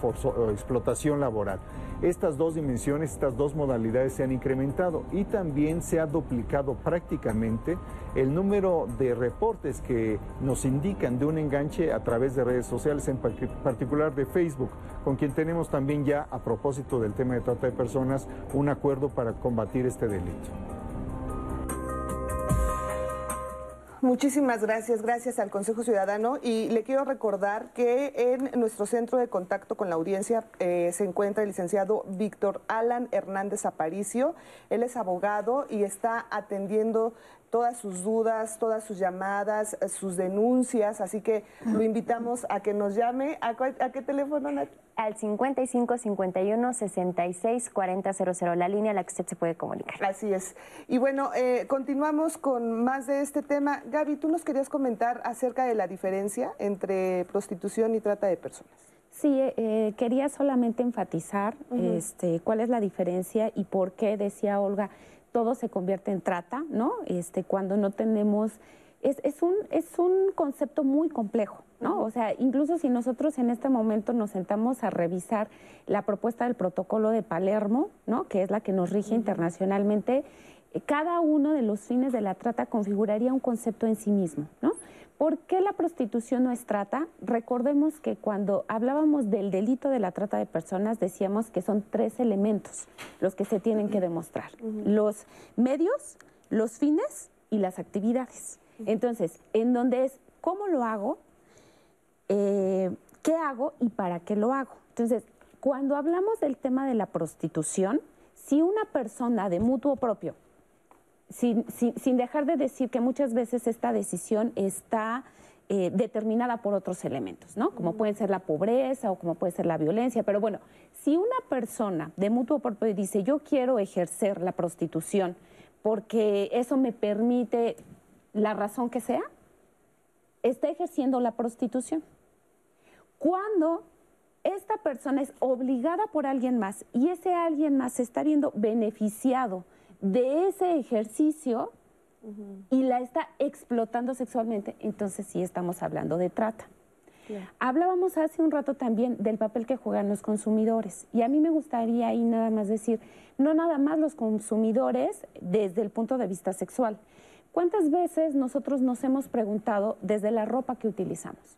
explotación laboral. Estas dos dimensiones, estas dos modalidades se han incrementado y también se ha duplicado prácticamente el número de reportes que nos indican de un enganche a través de redes sociales, en particular de Facebook, con quien tenemos también ya, a propósito del tema de trata de personas, un acuerdo para combatir este delito. Muchísimas gracias, gracias al Consejo Ciudadano y le quiero recordar que en nuestro centro de contacto con la audiencia eh, se encuentra el licenciado Víctor Alan Hernández Aparicio. Él es abogado y está atendiendo todas sus dudas, todas sus llamadas, sus denuncias, así que lo invitamos a que nos llame. ¿A, qué teléfono, al 55 51 66 40 00, la línea a la que usted se puede comunicar. Así es. Y bueno, eh, continuamos con más de este tema. Gaby, tú nos querías comentar acerca de la diferencia entre prostitución y trata de personas. Sí, eh, quería solamente enfatizar este, cuál es la diferencia y por qué, decía Olga, todo se convierte en trata, ¿no? Este, cuando no tenemos... Es, es, un, es un concepto muy complejo, ¿no? O sea, incluso si nosotros en este momento nos sentamos a revisar la propuesta del protocolo de Palermo, ¿no? Que es la que nos rige internacionalmente, eh, cada uno de los fines de la trata configuraría un concepto en sí mismo, ¿no? ¿Por qué la prostitución no es trata? Recordemos que cuando hablábamos del delito de la trata de personas decíamos que son tres elementos los que se tienen que demostrar. Los medios, los fines y las actividades. Entonces, en donde es cómo lo hago, eh, qué hago y para qué lo hago. Entonces, cuando hablamos del tema de la prostitución, si una persona de mutuo propio sin, sin, dejar de decir que muchas veces esta decisión está eh, determinada por otros elementos, ¿no? Como puede ser la pobreza o como puede ser la violencia. Pero bueno, si una persona de mutuo propio dice, yo quiero ejercer la prostitución porque eso me permite la razón que sea, está ejerciendo la prostitución. Cuando esta persona es obligada por alguien más y ese alguien más se está viendo beneficiado de ese ejercicio y la está explotando sexualmente, entonces sí estamos hablando de trata. Hablábamos hace un rato también del papel que juegan los consumidores y a mí me gustaría ahí nada más decir, no nada más los consumidores desde el punto de vista sexual. ¿Cuántas veces nosotros nos hemos preguntado desde la ropa que utilizamos?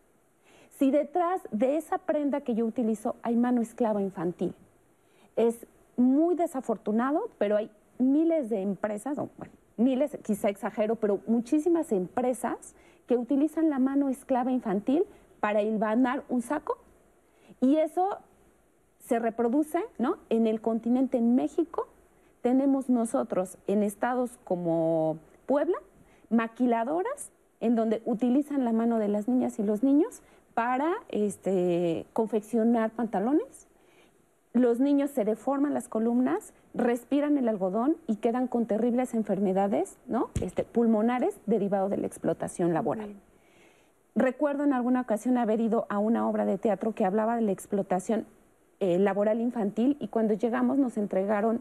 Si detrás de esa prenda que yo utilizo hay mano esclava infantil. Es muy desafortunado, pero hay miles de empresas, o bueno, miles, quizá exagero, pero muchísimas empresas que utilizan la mano esclava infantil para hilvanar un saco y eso se reproduce ¿no? en el continente en México. Tenemos nosotros en estados como Puebla maquiladoras en donde utilizan la mano de las niñas y los niños para este, confeccionar pantalones. Los niños se deforman las columnas, respiran el algodón y quedan con terribles enfermedades ¿no? este, pulmonares derivados de la explotación laboral. Recuerdo en alguna ocasión haber ido a una obra de teatro que hablaba de la explotación eh, laboral infantil y cuando llegamos nos entregaron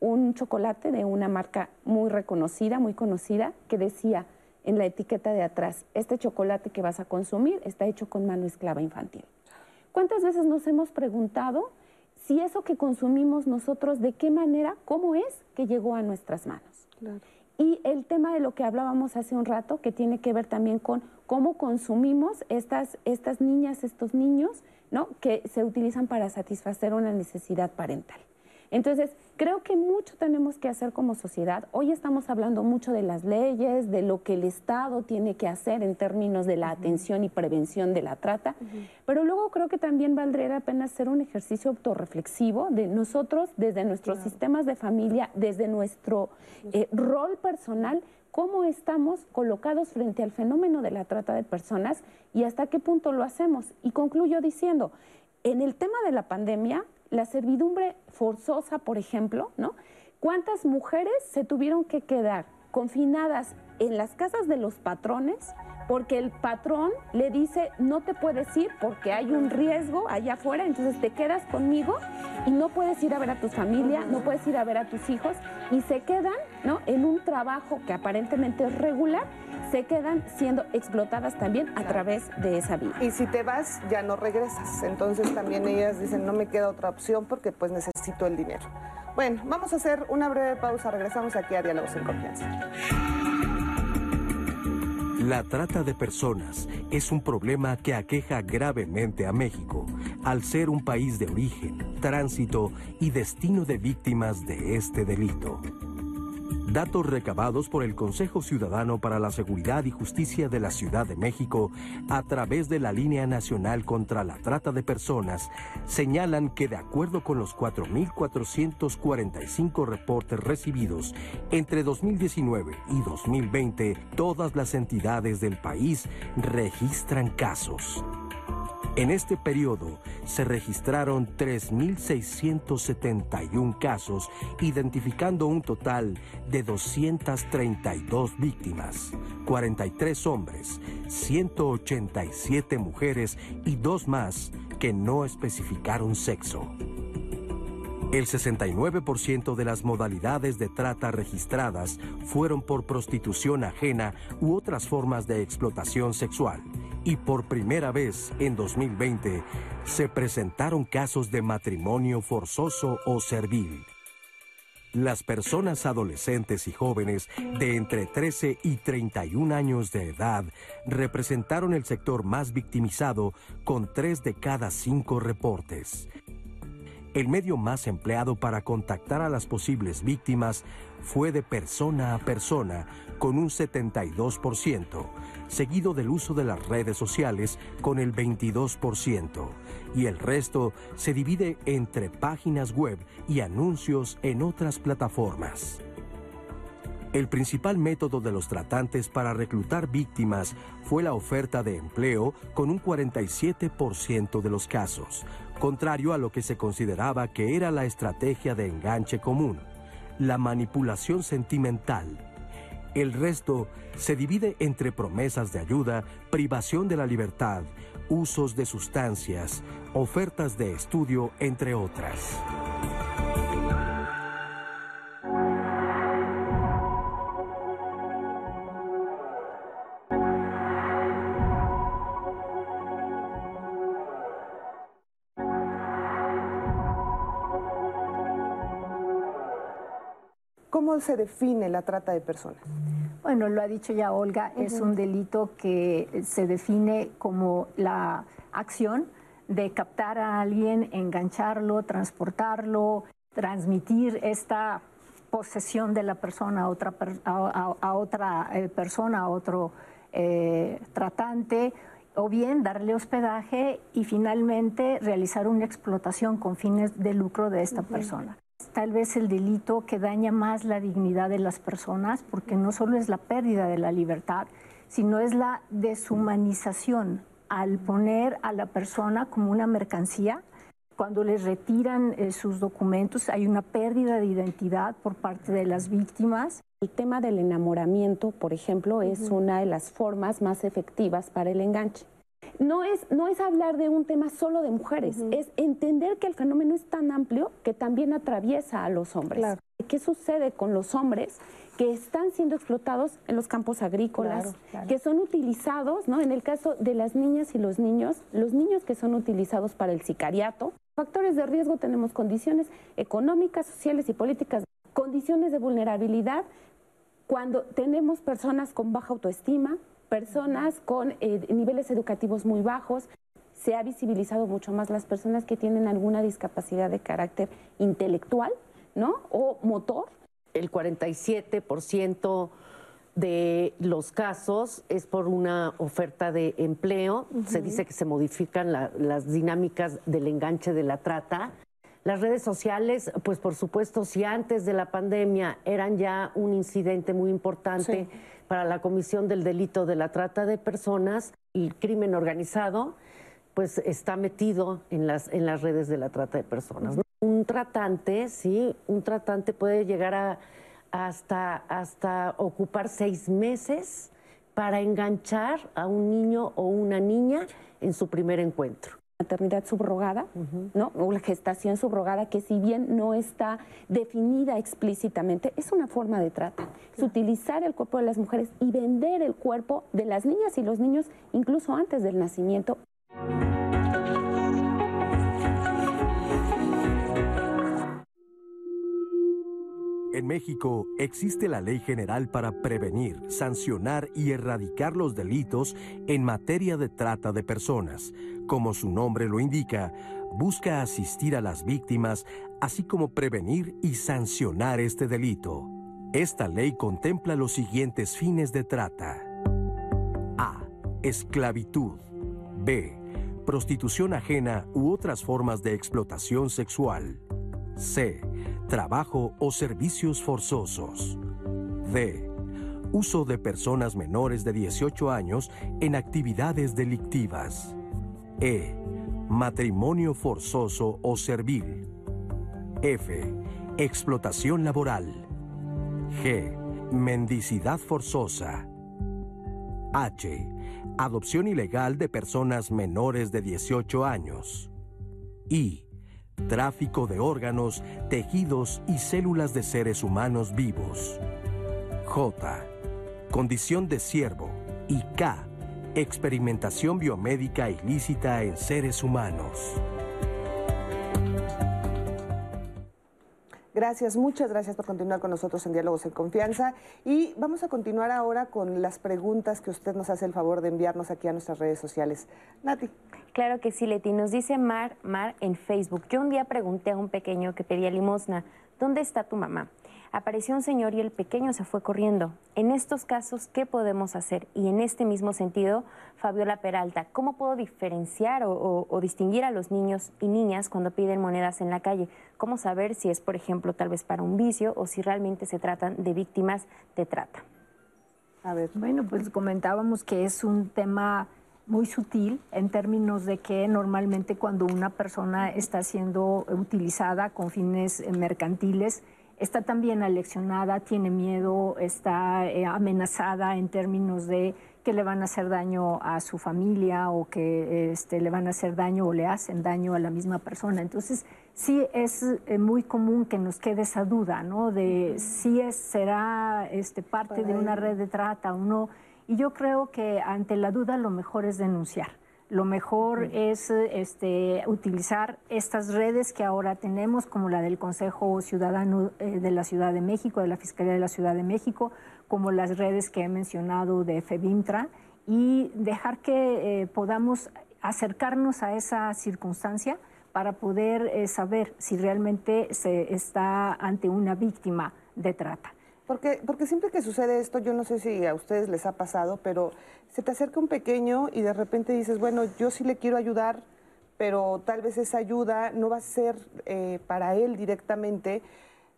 un chocolate de una marca muy reconocida, muy conocida, que decía en la etiqueta de atrás, este chocolate que vas a consumir está hecho con mano esclava infantil. ¿Cuántas veces nos hemos preguntado si eso que consumimos nosotros, de qué manera, cómo es que llegó a nuestras manos. Y el tema de lo que hablábamos hace un rato, que tiene que ver también con cómo consumimos estas, estas niñas, estos niños, ¿no? que se utilizan para satisfacer una necesidad parental. Entonces, creo que mucho tenemos que hacer como sociedad. Hoy estamos hablando mucho de las leyes, de lo que el Estado tiene que hacer en términos de la atención y prevención de la trata, pero luego creo que también valdría la pena hacer un ejercicio autorreflexivo de nosotros, desde nuestros sistemas de familia, desde nuestro eh, rol personal, cómo estamos colocados frente al fenómeno de la trata de personas y hasta qué punto lo hacemos. Y concluyo diciendo, en el tema de la pandemia, la servidumbre forzosa, por ejemplo, ¿no? ¿Cuántas mujeres se tuvieron que quedar confinadas en las casas de los patrones porque el patrón le dice no te puedes ir porque hay un riesgo allá afuera, entonces te quedas conmigo y no puedes ir a ver a tu familia, no puedes ir a ver a tus hijos y se quedan ¿no? en un trabajo que aparentemente es regular se quedan siendo explotadas también a través de esa vía. Y si te vas, ya no regresas. Entonces también ellas dicen, no me queda otra opción porque pues necesito el dinero. Bueno, vamos a hacer una breve pausa. Regresamos aquí a Diálogos en Confianza. La trata de personas es un problema que aqueja gravemente a México, al ser un país de origen, tránsito y destino de víctimas de este delito. Datos recabados por el Consejo Ciudadano para la Seguridad y Justicia de la Ciudad de México a través de la Línea Nacional contra la Trata de Personas señalan que de acuerdo con los 4.445 reportes recibidos entre 2019 y 2020, todas las entidades del país registran casos. En este periodo se registraron 3.671 casos, identificando un total de 232 víctimas, 43 hombres, 187 mujeres y dos más que no especificaron sexo. El 69% de las modalidades de trata registradas fueron por prostitución ajena u otras formas de explotación sexual. Y por primera vez en 2020 se presentaron casos de matrimonio forzoso o servil. Las personas adolescentes y jóvenes de entre 13 y 31 años de edad representaron el sector más victimizado con tres de cada cinco reportes. El medio más empleado para contactar a las posibles víctimas fue de persona a persona, con un 72%, seguido del uso de las redes sociales con el 22%, y el resto se divide entre páginas web y anuncios en otras plataformas. El principal método de los tratantes para reclutar víctimas fue la oferta de empleo con un 47% de los casos, contrario a lo que se consideraba que era la estrategia de enganche común, la manipulación sentimental. El resto se divide entre promesas de ayuda, privación de la libertad, usos de sustancias, ofertas de estudio, entre otras. ¿Cómo se define la trata de personas? Bueno, lo ha dicho ya Olga, es un delito que se define como la acción de captar a alguien, engancharlo, transportarlo, transmitir esta posesión de la persona a otra, a, otra eh, persona, a otro eh, tratante, o bien darle hospedaje y finalmente realizar una explotación con fines de lucro de esta persona tal vez el delito que daña más la dignidad de las personas, porque no solo es la pérdida de la libertad, sino es la deshumanización al poner a la persona como una mercancía. Cuando les retiran eh, sus documentos hay una pérdida de identidad por parte de las víctimas. El tema del enamoramiento, por ejemplo, es una de las formas más efectivas para el enganche no es, no es hablar de un tema solo de mujeres, es entender que el fenómeno es tan amplio que también atraviesa a los hombres. ¿Qué sucede con los hombres que están siendo explotados en los campos agrícolas, que son utilizados, ¿no? En el caso de las niñas y los niños, los niños que son utilizados para el sicariato, factores de riesgo tenemos condiciones económicas, sociales y políticas, condiciones de vulnerabilidad cuando tenemos personas con baja autoestima, personas con eh, niveles educativos muy bajos. Se ha visibilizado mucho más las personas que tienen alguna discapacidad de carácter intelectual, ¿no? O motor. El 47% de los casos es por una oferta de empleo. Se dice que se modifican las dinámicas del enganche de la trata. Las redes sociales, pues por supuesto, si antes de la pandemia eran ya un incidente muy importante para la comisión del delito de la trata de personas, el crimen organizado, pues está metido en las, en las redes de la trata de personas. Un tratante, sí, un tratante puede llegar a hasta, hasta ocupar seis meses para enganchar a un niño o una niña en su primer encuentro maternidad subrogada, ¿no? O la gestación subrogada, que si bien no está definida explícitamente, es una forma de trata. Es utilizar el cuerpo de las mujeres y vender el cuerpo de las niñas y los niños incluso antes del nacimiento. En México existe la Ley General para prevenir, sancionar y erradicar los delitos en materia de trata de personas. Como su nombre lo indica, busca asistir a las víctimas, así como prevenir y sancionar este delito. Esta ley contempla los siguientes fines de trata. A. Esclavitud. B. Prostitución ajena u otras formas de explotación sexual. C trabajo o servicios forzosos. D. Uso de personas menores de 18 años en actividades delictivas. E. Matrimonio forzoso o servil. F. Explotación laboral. G. Mendicidad forzosa. H. Adopción ilegal de personas menores de 18 años. I. Tráfico de órganos, tejidos y células de seres humanos vivos. J. Condición de siervo. Y K. Experimentación biomédica ilícita en seres humanos. Gracias, muchas gracias por continuar con nosotros en Diálogos en Confianza. Y vamos a continuar ahora con las preguntas que usted nos hace el favor de enviarnos aquí a nuestras redes sociales. Nati. Claro que sí, Leti. Nos dice Mar, Mar en Facebook. Yo un día pregunté a un pequeño que pedía limosna, ¿dónde está tu mamá? Apareció un señor y el pequeño se fue corriendo. En estos casos, ¿qué podemos hacer? Y en este mismo sentido, Fabiola Peralta, ¿cómo puedo diferenciar o, distinguir a los niños y niñas cuando piden monedas en la calle? ¿Cómo saber si es, por ejemplo, tal vez para un vicio o si realmente se tratan de víctimas de trata? A ver. Bueno, pues comentábamos que es un tema muy sutil en términos de que normalmente cuando una persona está siendo utilizada con fines mercantiles, está también aleccionada, tiene miedo, está eh, amenazada en términos de que le van a hacer daño a su familia o que este, le van a hacer daño o le hacen daño a la misma persona. Entonces, sí es eh, muy común que nos quede esa duda, ¿no? De si es, será este, parte de una red de trata o no. Y yo creo que ante la duda lo mejor es denunciar. Lo mejor es este, utilizar estas redes que ahora tenemos, como la del Consejo Ciudadano eh, de la Ciudad de México, de la Fiscalía de la Ciudad de México, como las redes que he mencionado de FEBIMTRA, y dejar que eh, podamos acercarnos a esa circunstancia para poder eh, saber si realmente se está ante una víctima de trata. Porque, porque siempre que sucede esto, yo no sé si a ustedes les ha pasado, pero se te acerca un pequeño y de repente dices, bueno, yo sí le quiero ayudar, pero tal vez esa ayuda no va a ser eh, para él directamente,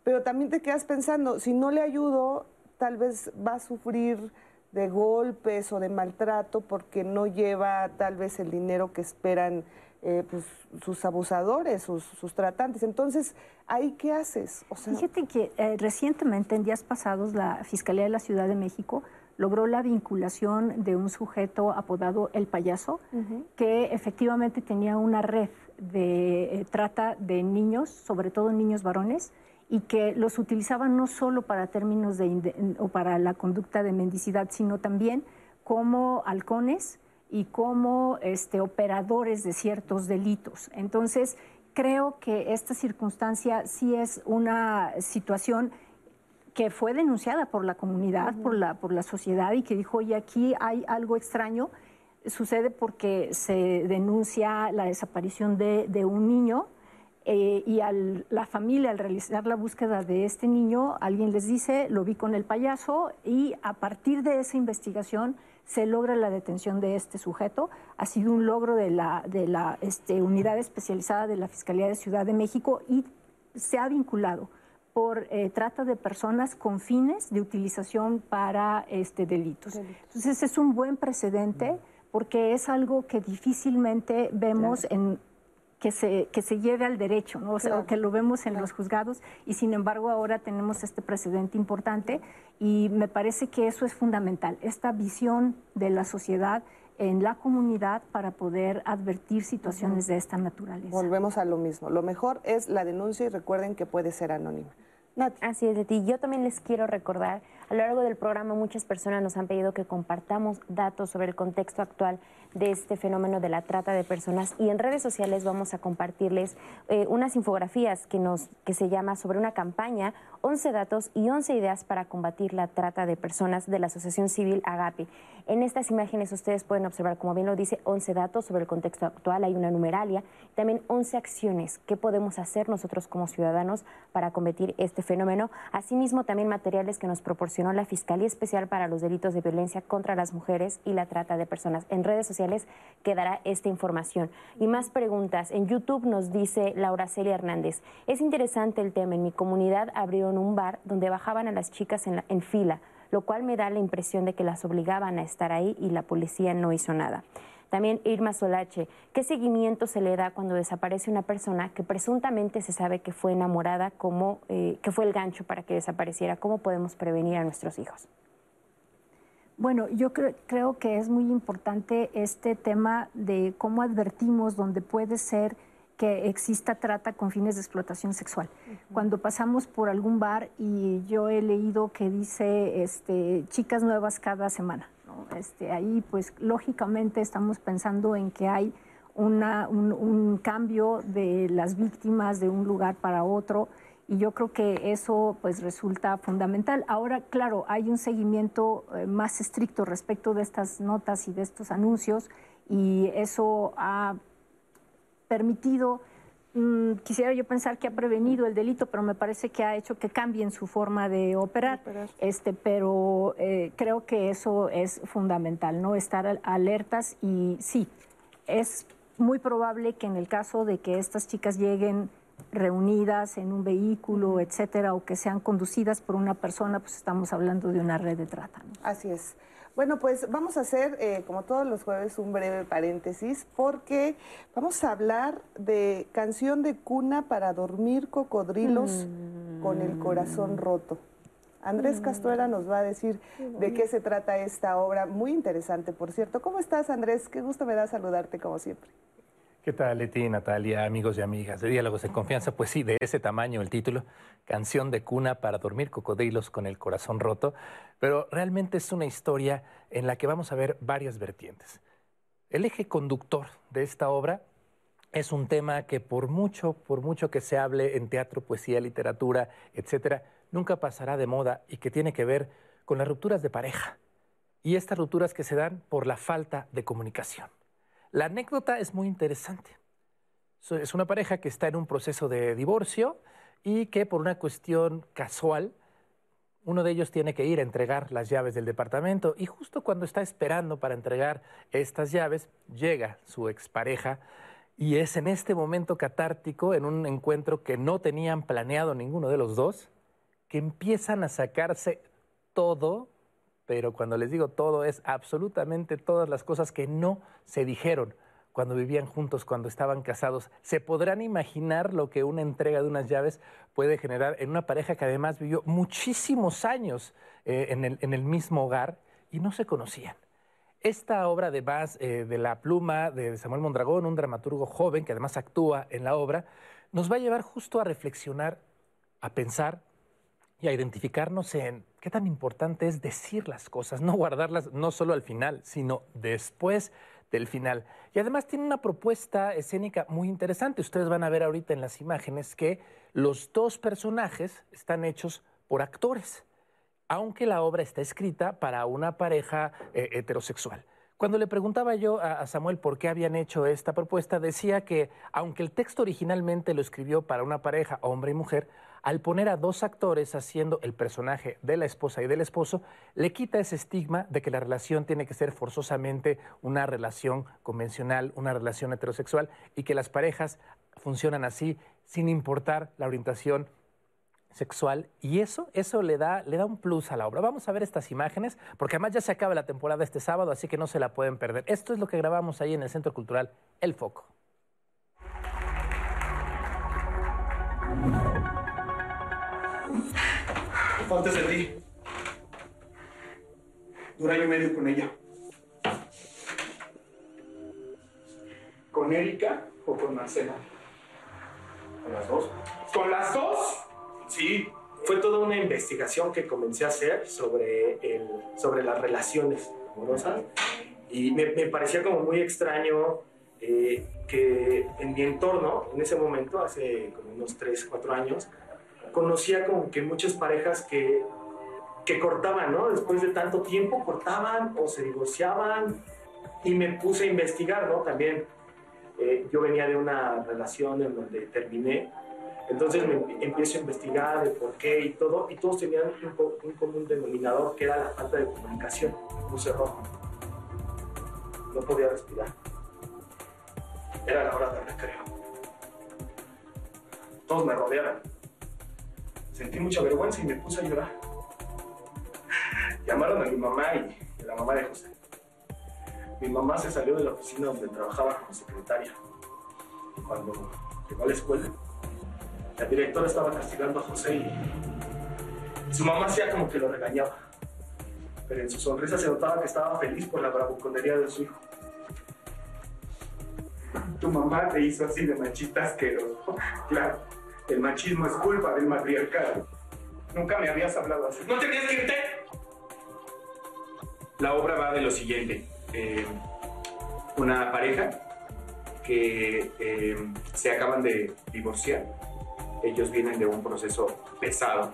pero también te quedas pensando, si no le ayudo, tal vez va a sufrir de golpes o de maltrato porque no lleva tal vez el dinero que esperan eh, pues, sus abusadores, sus, tratantes. Entonces, ¿ahí qué haces? Fíjate que eh, recientemente, en días pasados, la Fiscalía de la Ciudad de México logró la vinculación de un sujeto apodado El Payaso, que efectivamente tenía una red de eh, trata de niños, sobre todo niños varones, y que los utilizaban no solo para términos de, o para la conducta de mendicidad, sino también como halcones y como este, operadores de ciertos delitos. Entonces, creo que esta circunstancia sí es una situación que fue denunciada por la comunidad, por, la, por la sociedad y que dijo, oye, aquí hay algo extraño. Sucede porque se denuncia la desaparición de, de un niño eh, y a la familia al realizar la búsqueda de este niño, alguien les dice, lo vi con el payaso y a partir de esa investigación se logra la detención de este sujeto. Ha sido un logro de la, de la este, unidad especializada de la Fiscalía de Ciudad de México y se ha vinculado por eh, trata de personas con fines de utilización para este, delitos. Entonces es un buen precedente porque es algo que difícilmente vemos en que se, que se lleve al derecho, ¿no? o sea, que lo vemos en los juzgados y sin embargo ahora tenemos este precedente importante y me parece que eso es fundamental, esta visión de la sociedad en la comunidad para poder advertir situaciones de esta naturaleza. Volvemos a lo mismo, lo mejor es la denuncia y recuerden que puede ser anónima. Así es, de ti. Yo también les quiero recordar, a lo largo del programa muchas personas nos han pedido que compartamos datos sobre el contexto actual de este fenómeno de la trata de personas y en redes sociales vamos a compartirles eh, unas infografías que, nos, que se llama sobre una campaña, 11 datos y 11 ideas para combatir la trata de personas de la Asociación Civil Agape. En estas imágenes ustedes pueden observar, como bien lo dice, 11 datos sobre el contexto actual, hay una numeralia, también 11 acciones que podemos hacer nosotros como ciudadanos para combatir este fenómeno. Asimismo, también materiales que nos proporcionó la Fiscalía Especial para los Delitos de Violencia contra las Mujeres y la Trata de Personas. En redes sociales quedará esta información. Y más preguntas. En YouTube nos dice Laura Celia Hernández. Es interesante el tema. En mi comunidad abrieron un bar donde bajaban a las chicas en, en fila, lo cual me da la impresión de que las obligaban a estar ahí y la policía no hizo nada. También Irma Solache, ¿qué seguimiento se le da cuando desaparece una persona que presuntamente se sabe que fue enamorada, como, eh, que fue el gancho para que desapareciera? ¿Cómo podemos prevenir a nuestros hijos? Bueno, yo creo que es muy importante este tema de cómo advertimos donde puede ser que exista trata con fines de explotación sexual. Cuando pasamos por algún bar y yo he leído que dice este, chicas nuevas cada semana, este, ahí pues lógicamente estamos pensando en que hay una, un, cambio de las víctimas de un lugar para otro y yo creo que eso pues resulta fundamental. Ahora, claro, hay un seguimiento eh, más estricto respecto de estas notas y de estos anuncios y eso ha permitido, mm, quisiera yo pensar que ha prevenido el delito, pero me parece que ha hecho que cambien su forma de operar. Este, pero eh, creo que eso es fundamental, ¿no? Estar alertas y sí, es muy probable que en el caso de que estas chicas lleguen reunidas en un vehículo, etcétera, o que sean conducidas por una persona, pues estamos hablando de una red de trata. Así es. Bueno, pues vamos a hacer, eh, como todos los jueves, un breve paréntesis porque vamos a hablar de canción de cuna para dormir cocodrilos con el corazón roto. Andrés Castuera nos va a decir de qué se trata esta obra, muy interesante, por cierto. ¿Cómo estás, Andrés? Qué gusto me da saludarte, como siempre. ¿Qué tal, Leti, Natalia, amigos y amigas de Diálogos en Confianza? Pues sí, de ese tamaño el título, Canción de cuna para dormir cocodrilos con el corazón roto, pero realmente es una historia en la que vamos a ver varias vertientes. El eje conductor de esta obra es un tema que por mucho, por mucho que se hable en teatro, poesía, literatura, etcétera, nunca pasará de moda y que tiene que ver con las rupturas de pareja. Y estas rupturas que se dan por la falta de comunicación. La anécdota es muy interesante. Es una pareja que está en un proceso de divorcio y que por una cuestión casual, uno de ellos tiene que ir a entregar las llaves del departamento y justo cuando está esperando para entregar estas llaves, llega su expareja y es en este momento catártico, en un encuentro que no tenían planeado ninguno de los dos, que empiezan a sacarse todo pero cuando les digo todo es absolutamente todas las cosas que no se dijeron cuando vivían juntos, cuando estaban casados. Se podrán imaginar lo que una entrega de unas llaves puede generar en una pareja que además vivió muchísimos años eh, en, el, mismo hogar y no se conocían. Esta obra, además eh, de la pluma de Samuel Mondragón, un dramaturgo joven que además actúa en la obra, nos va a llevar justo a reflexionar, a pensar y a identificarnos en qué tan importante es decir las cosas, no guardarlas no solo al final, sino después del final. Y además tiene una propuesta escénica muy interesante. Ustedes van a ver ahorita en las imágenes que los dos personajes están hechos por actores, aunque la obra está escrita para una pareja eh, heterosexual. Cuando le preguntaba yo a, Samuel por qué habían hecho esta propuesta, decía que aunque el texto originalmente lo escribió para una pareja, hombre y mujer, al poner a dos actores haciendo el personaje de la esposa y del esposo, le quita ese estigma de que la relación tiene que ser forzosamente una relación convencional, una relación heterosexual, y que las parejas funcionan así sin importar la orientación sexual y eso, eso le da, le da un plus a la obra. Vamos a ver estas imágenes, porque además ya se acaba la temporada este sábado, así que no se la pueden perder. Esto es lo que grabamos ahí en el Centro Cultural El Foco. Antes de ti. Un año y medio con ella. ¿Con Erika o con Marcela? Con las dos. ¿Con las dos? Sí, fue toda una investigación que comencé a hacer sobre, el, sobre las relaciones amorosas y me, parecía como muy extraño eh, que en mi entorno, en ese momento, hace como unos 3, 4 años, conocía como que muchas parejas que, que cortaban, ¿no? Después de tanto tiempo cortaban o se divorciaban y me puse a investigar, ¿no? También eh, yo venía de una relación en donde terminé entonces me empiezo a investigar el por qué y todo, y todos tenían un, común denominador que era la falta de comunicación, un rojo. No podía respirar. Era la hora de recreo. Todos me rodearon. Sentí mucha vergüenza y me puse a llorar. Llamaron a mi mamá y a la mamá de José. Mi mamá se salió de la oficina donde trabajaba como secretaria. Cuando llegó a la escuela, la directora estaba castigando a José y su mamá hacía como que lo regañaba. Pero en su sonrisa se notaba que estaba feliz por la bravuconería de su hijo. Tu mamá te hizo así de machista asqueroso. Claro, el machismo es culpa del matriarcado. Nunca me habías hablado así. ¿No tenías que irte? La obra va de lo siguiente. Eh, una pareja que eh, se acaban de divorciar. Ellos vienen de un proceso pesado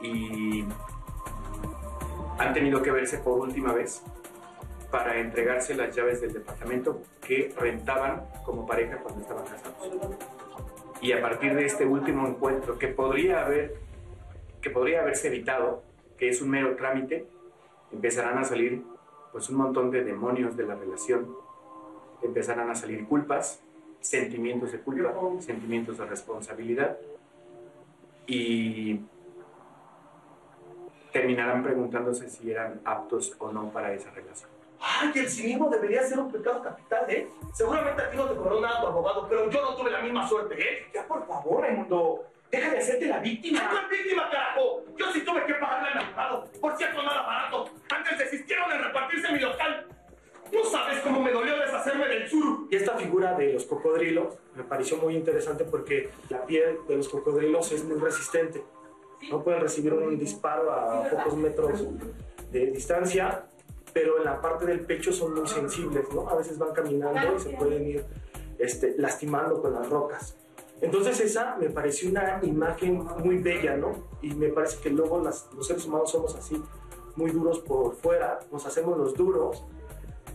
y han tenido que verse por última vez para entregarse las llaves del departamento que rentaban como pareja cuando estaban casados. Y a partir de este último encuentro que podría haber que podría haberse evitado, que es un mero trámite, empezarán a salir pues un montón de demonios de la relación, empezarán a salir culpas, sentimientos de culpa, sentimientos de responsabilidad y terminarán preguntándose si eran aptos o no para esa relación. Ay, el cinismo debería ser un pecado capital, ¿eh? Seguramente a ti no te cobró nada tu abogado, pero yo no tuve la misma suerte, ¿eh? Ya, por favor, Raimundo. Deja de hacerte la víctima. ¿Qué es víctima, carajo? Yo sí tuve que pagarle al abogado. Por cierto, nada barato. Antes desistieron de repartirse mi local. No sabes cómo me dolió deshacerme del sur. Y esta figura de los cocodrilos me pareció muy interesante porque la piel de los cocodrilos es muy resistente. No pueden recibir un disparo a pocos metros de distancia pero en la parte del pecho son muy sensibles, ¿no? A veces van caminando y se pueden ir este, lastimando con las rocas. Entonces esa me pareció una imagen muy bella, ¿no? Y me parece que luego las, los seres humanos somos así, muy duros por fuera, nos hacemos los duros,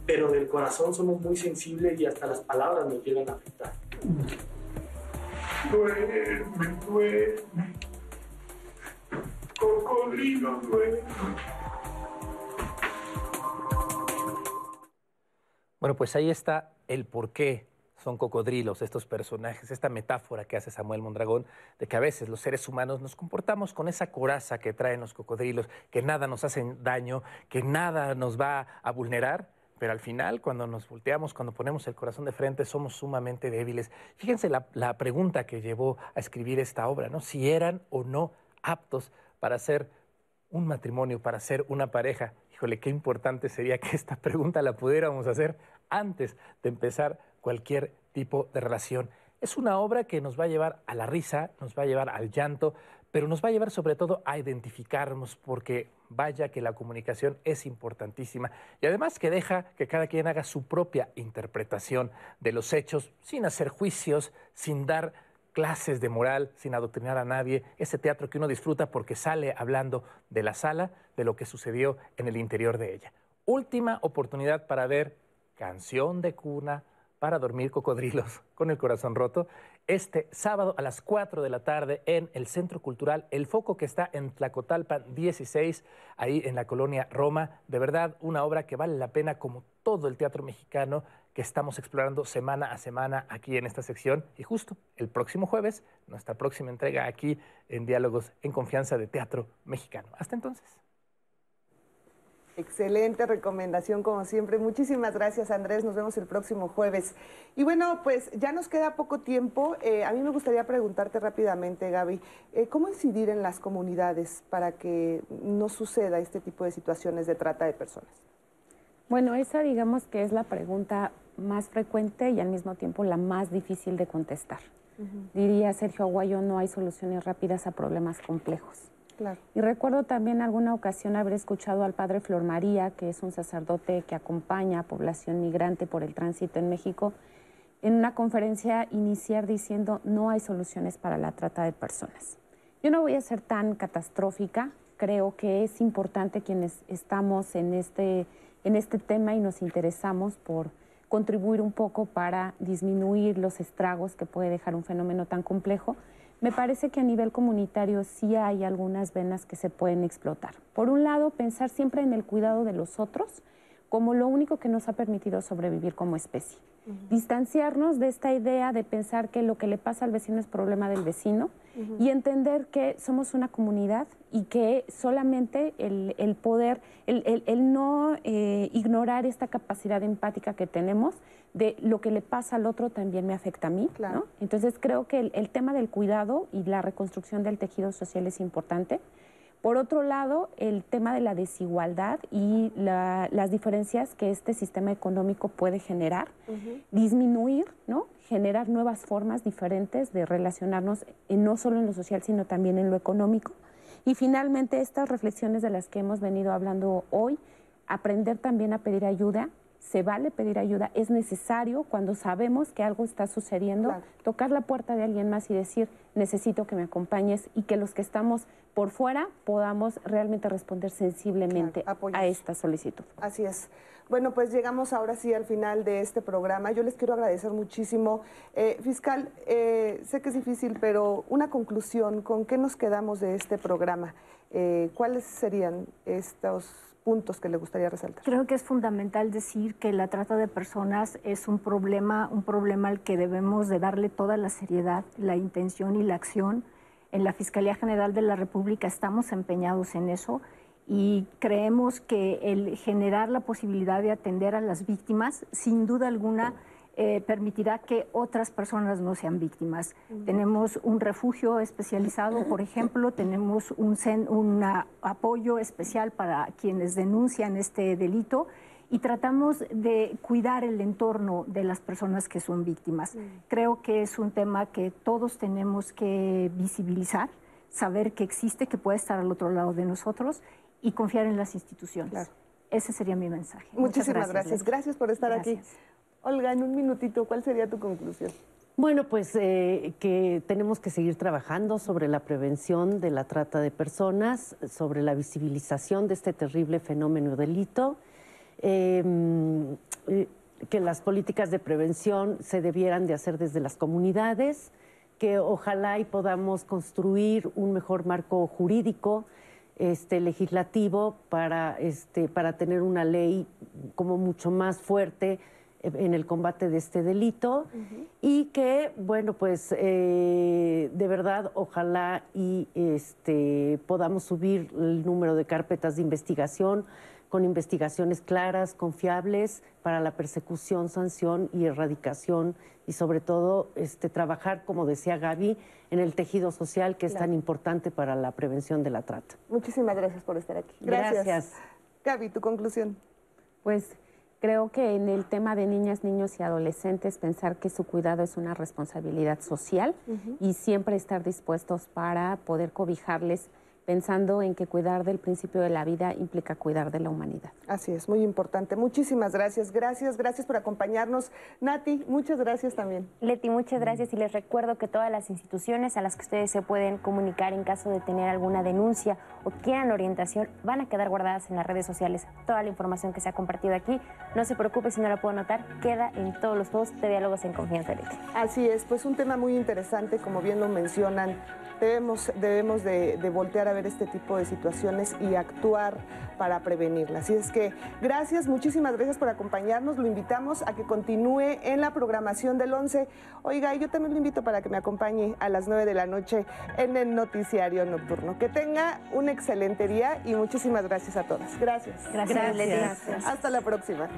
pero del corazón somos muy sensibles y hasta las palabras nos llegan a afectar. Duerme, duerme. Cocodrilo, duerme. Bueno, pues ahí está el por qué son cocodrilos estos personajes, esta metáfora que hace Samuel Mondragón de que a veces los seres humanos nos comportamos con esa coraza que traen los cocodrilos, que nada nos hace daño, que nada nos va a vulnerar, pero al final cuando nos volteamos, cuando ponemos el corazón de frente, somos sumamente débiles. Fíjense la, la pregunta que llevó a escribir esta obra, ¿no? Si eran o no aptos para ser un matrimonio, para ser una pareja. Híjole, qué importante sería que esta pregunta la pudiéramos hacer antes de empezar cualquier tipo de relación. Es una obra que nos va a llevar a la risa, nos va a llevar al llanto, pero nos va a llevar sobre todo a identificarnos porque vaya que la comunicación es importantísima y además que deja que cada quien haga su propia interpretación de los hechos sin hacer juicios, sin dar clases de moral, sin adoctrinar a nadie, ese teatro que uno disfruta porque sale hablando de la sala, de lo que sucedió en el interior de ella. Última oportunidad para ver Canción de Cuna para dormir cocodrilos con el corazón roto, este sábado a las 4 de la tarde en el Centro Cultural El Foco que está en Tlacotalpan 16, ahí en la colonia Roma. De verdad, una obra que vale la pena como todo el teatro mexicano que estamos explorando semana a semana aquí en esta sección. Y justo el próximo jueves, nuestra próxima entrega aquí en Diálogos en Confianza de Teatro Mexicano. Hasta entonces. Excelente recomendación, como siempre. Muchísimas gracias, Andrés. Nos vemos el próximo jueves. Y bueno, pues ya nos queda poco tiempo. Eh, a mí me gustaría preguntarte rápidamente, Gaby, eh, ¿cómo incidir en las comunidades para que no suceda este tipo de situaciones de trata de personas? Bueno, esa digamos que es la pregunta más frecuente y al mismo tiempo la más difícil de contestar. Diría Sergio Aguayo, no hay soluciones rápidas a problemas complejos. Y recuerdo también alguna ocasión haber escuchado al padre Flor María, que es un sacerdote que acompaña a población migrante por el tránsito en México, en una conferencia iniciar diciendo no hay soluciones para la trata de personas. Yo no voy a ser tan catastrófica, creo que es importante quienes estamos en este, en este tema y nos interesamos por contribuir un poco para disminuir los estragos que puede dejar un fenómeno tan complejo me parece que a nivel comunitario sí hay algunas venas que se pueden explotar. Por un lado, pensar siempre en el cuidado de los otros como lo único que nos ha permitido sobrevivir como especie. Distanciarnos de esta idea de pensar que lo que le pasa al vecino es problema del vecino y entender que somos una comunidad y que solamente el, poder, el, no eh, ignorar esta capacidad empática que tenemos de lo que le pasa al otro también me afecta a mí. Entonces creo que el tema del cuidado y la reconstrucción del tejido social es importante Por otro lado, el tema de la desigualdad y las diferencias que este sistema económico puede generar, disminuir, ¿no? generar nuevas formas diferentes de relacionarnos no solo en lo social, sino también en lo económico. Y finalmente, estas reflexiones de las que hemos venido hablando hoy, aprender también a pedir ayuda, se vale pedir ayuda, es necesario cuando sabemos que algo está sucediendo, tocar la puerta de alguien más y decir, necesito que me acompañes y que los que estamos por fuera podamos realmente responder sensiblemente a esta solicitud. Así es. Bueno, pues llegamos ahora sí al final de este programa. Yo les quiero agradecer muchísimo. Eh, fiscal, eh, sé que es difícil, pero una conclusión, ¿con qué nos quedamos de este programa? Eh, ¿Cuáles serían estos puntos que le gustaría resaltar? Creo que es fundamental decir que la trata de personas es un problema, un problema al que debemos de darle toda la seriedad, la intención y la acción. En la Fiscalía General de la República estamos empeñados en eso y creemos que el generar la posibilidad de atender a las víctimas, sin duda alguna, eh, permitirá que otras personas no sean víctimas. Tenemos un refugio especializado, por ejemplo, tenemos un, un apoyo especial para quienes denuncian este delito y tratamos de cuidar el entorno de las personas que son víctimas. Creo que es un tema que todos tenemos que visibilizar, saber que existe, que puede estar al otro lado de nosotros y confiar en las instituciones. Ese sería mi mensaje. Muchísimas gracias. Gracias, por estar aquí. Olga, en un minutito, ¿cuál sería tu conclusión? Bueno, pues eh, que tenemos que seguir trabajando sobre la prevención de la trata de personas, sobre la visibilización de este terrible fenómeno delito, em, eh, que las políticas de prevención se debieran de hacer desde las comunidades, que ojalá y podamos construir un mejor marco jurídico este, legislativo para, este, para tener una ley como mucho más fuerte en el combate de este delito y que, bueno, pues eh, de verdad ojalá y este, podamos subir el número de carpetas de investigación con investigaciones claras, confiables para la persecución, sanción y erradicación y sobre todo este, trabajar, como decía Gaby, en el tejido social que es tan importante para la prevención de la trata. Muchísimas gracias por estar aquí. Gracias. gracias. Gaby, tu conclusión. Pues Creo que en el tema de niñas, niños y adolescentes, pensar que su cuidado es una responsabilidad social y siempre estar dispuestos para poder cobijarles pensando en que cuidar del principio de la vida implica cuidar de la humanidad. Así es, muy importante. Muchísimas gracias, gracias, gracias por acompañarnos. Nati, muchas gracias también. Leti, muchas gracias y les recuerdo que todas las instituciones a las que ustedes se pueden comunicar en caso de tener alguna denuncia o quieran orientación van a quedar guardadas en las redes sociales. Toda la información que se ha compartido aquí, no se preocupe si no la puedo notar, queda en todos los posts de Diálogos en Confianza. Así es, pues un tema muy interesante, como bien lo mencionan debemos, debemos de, voltear a ver este tipo de situaciones y actuar para prevenirlas. Así es que gracias, muchísimas gracias por acompañarnos. Lo invitamos a que continúe en la programación del 11. Oiga, yo también lo invito para que me acompañe a las 9 de la noche en el noticiario nocturno. Que tenga un excelente día y muchísimas gracias a todas. Gracias. Gracias, gracias. gracias. Hasta la próxima.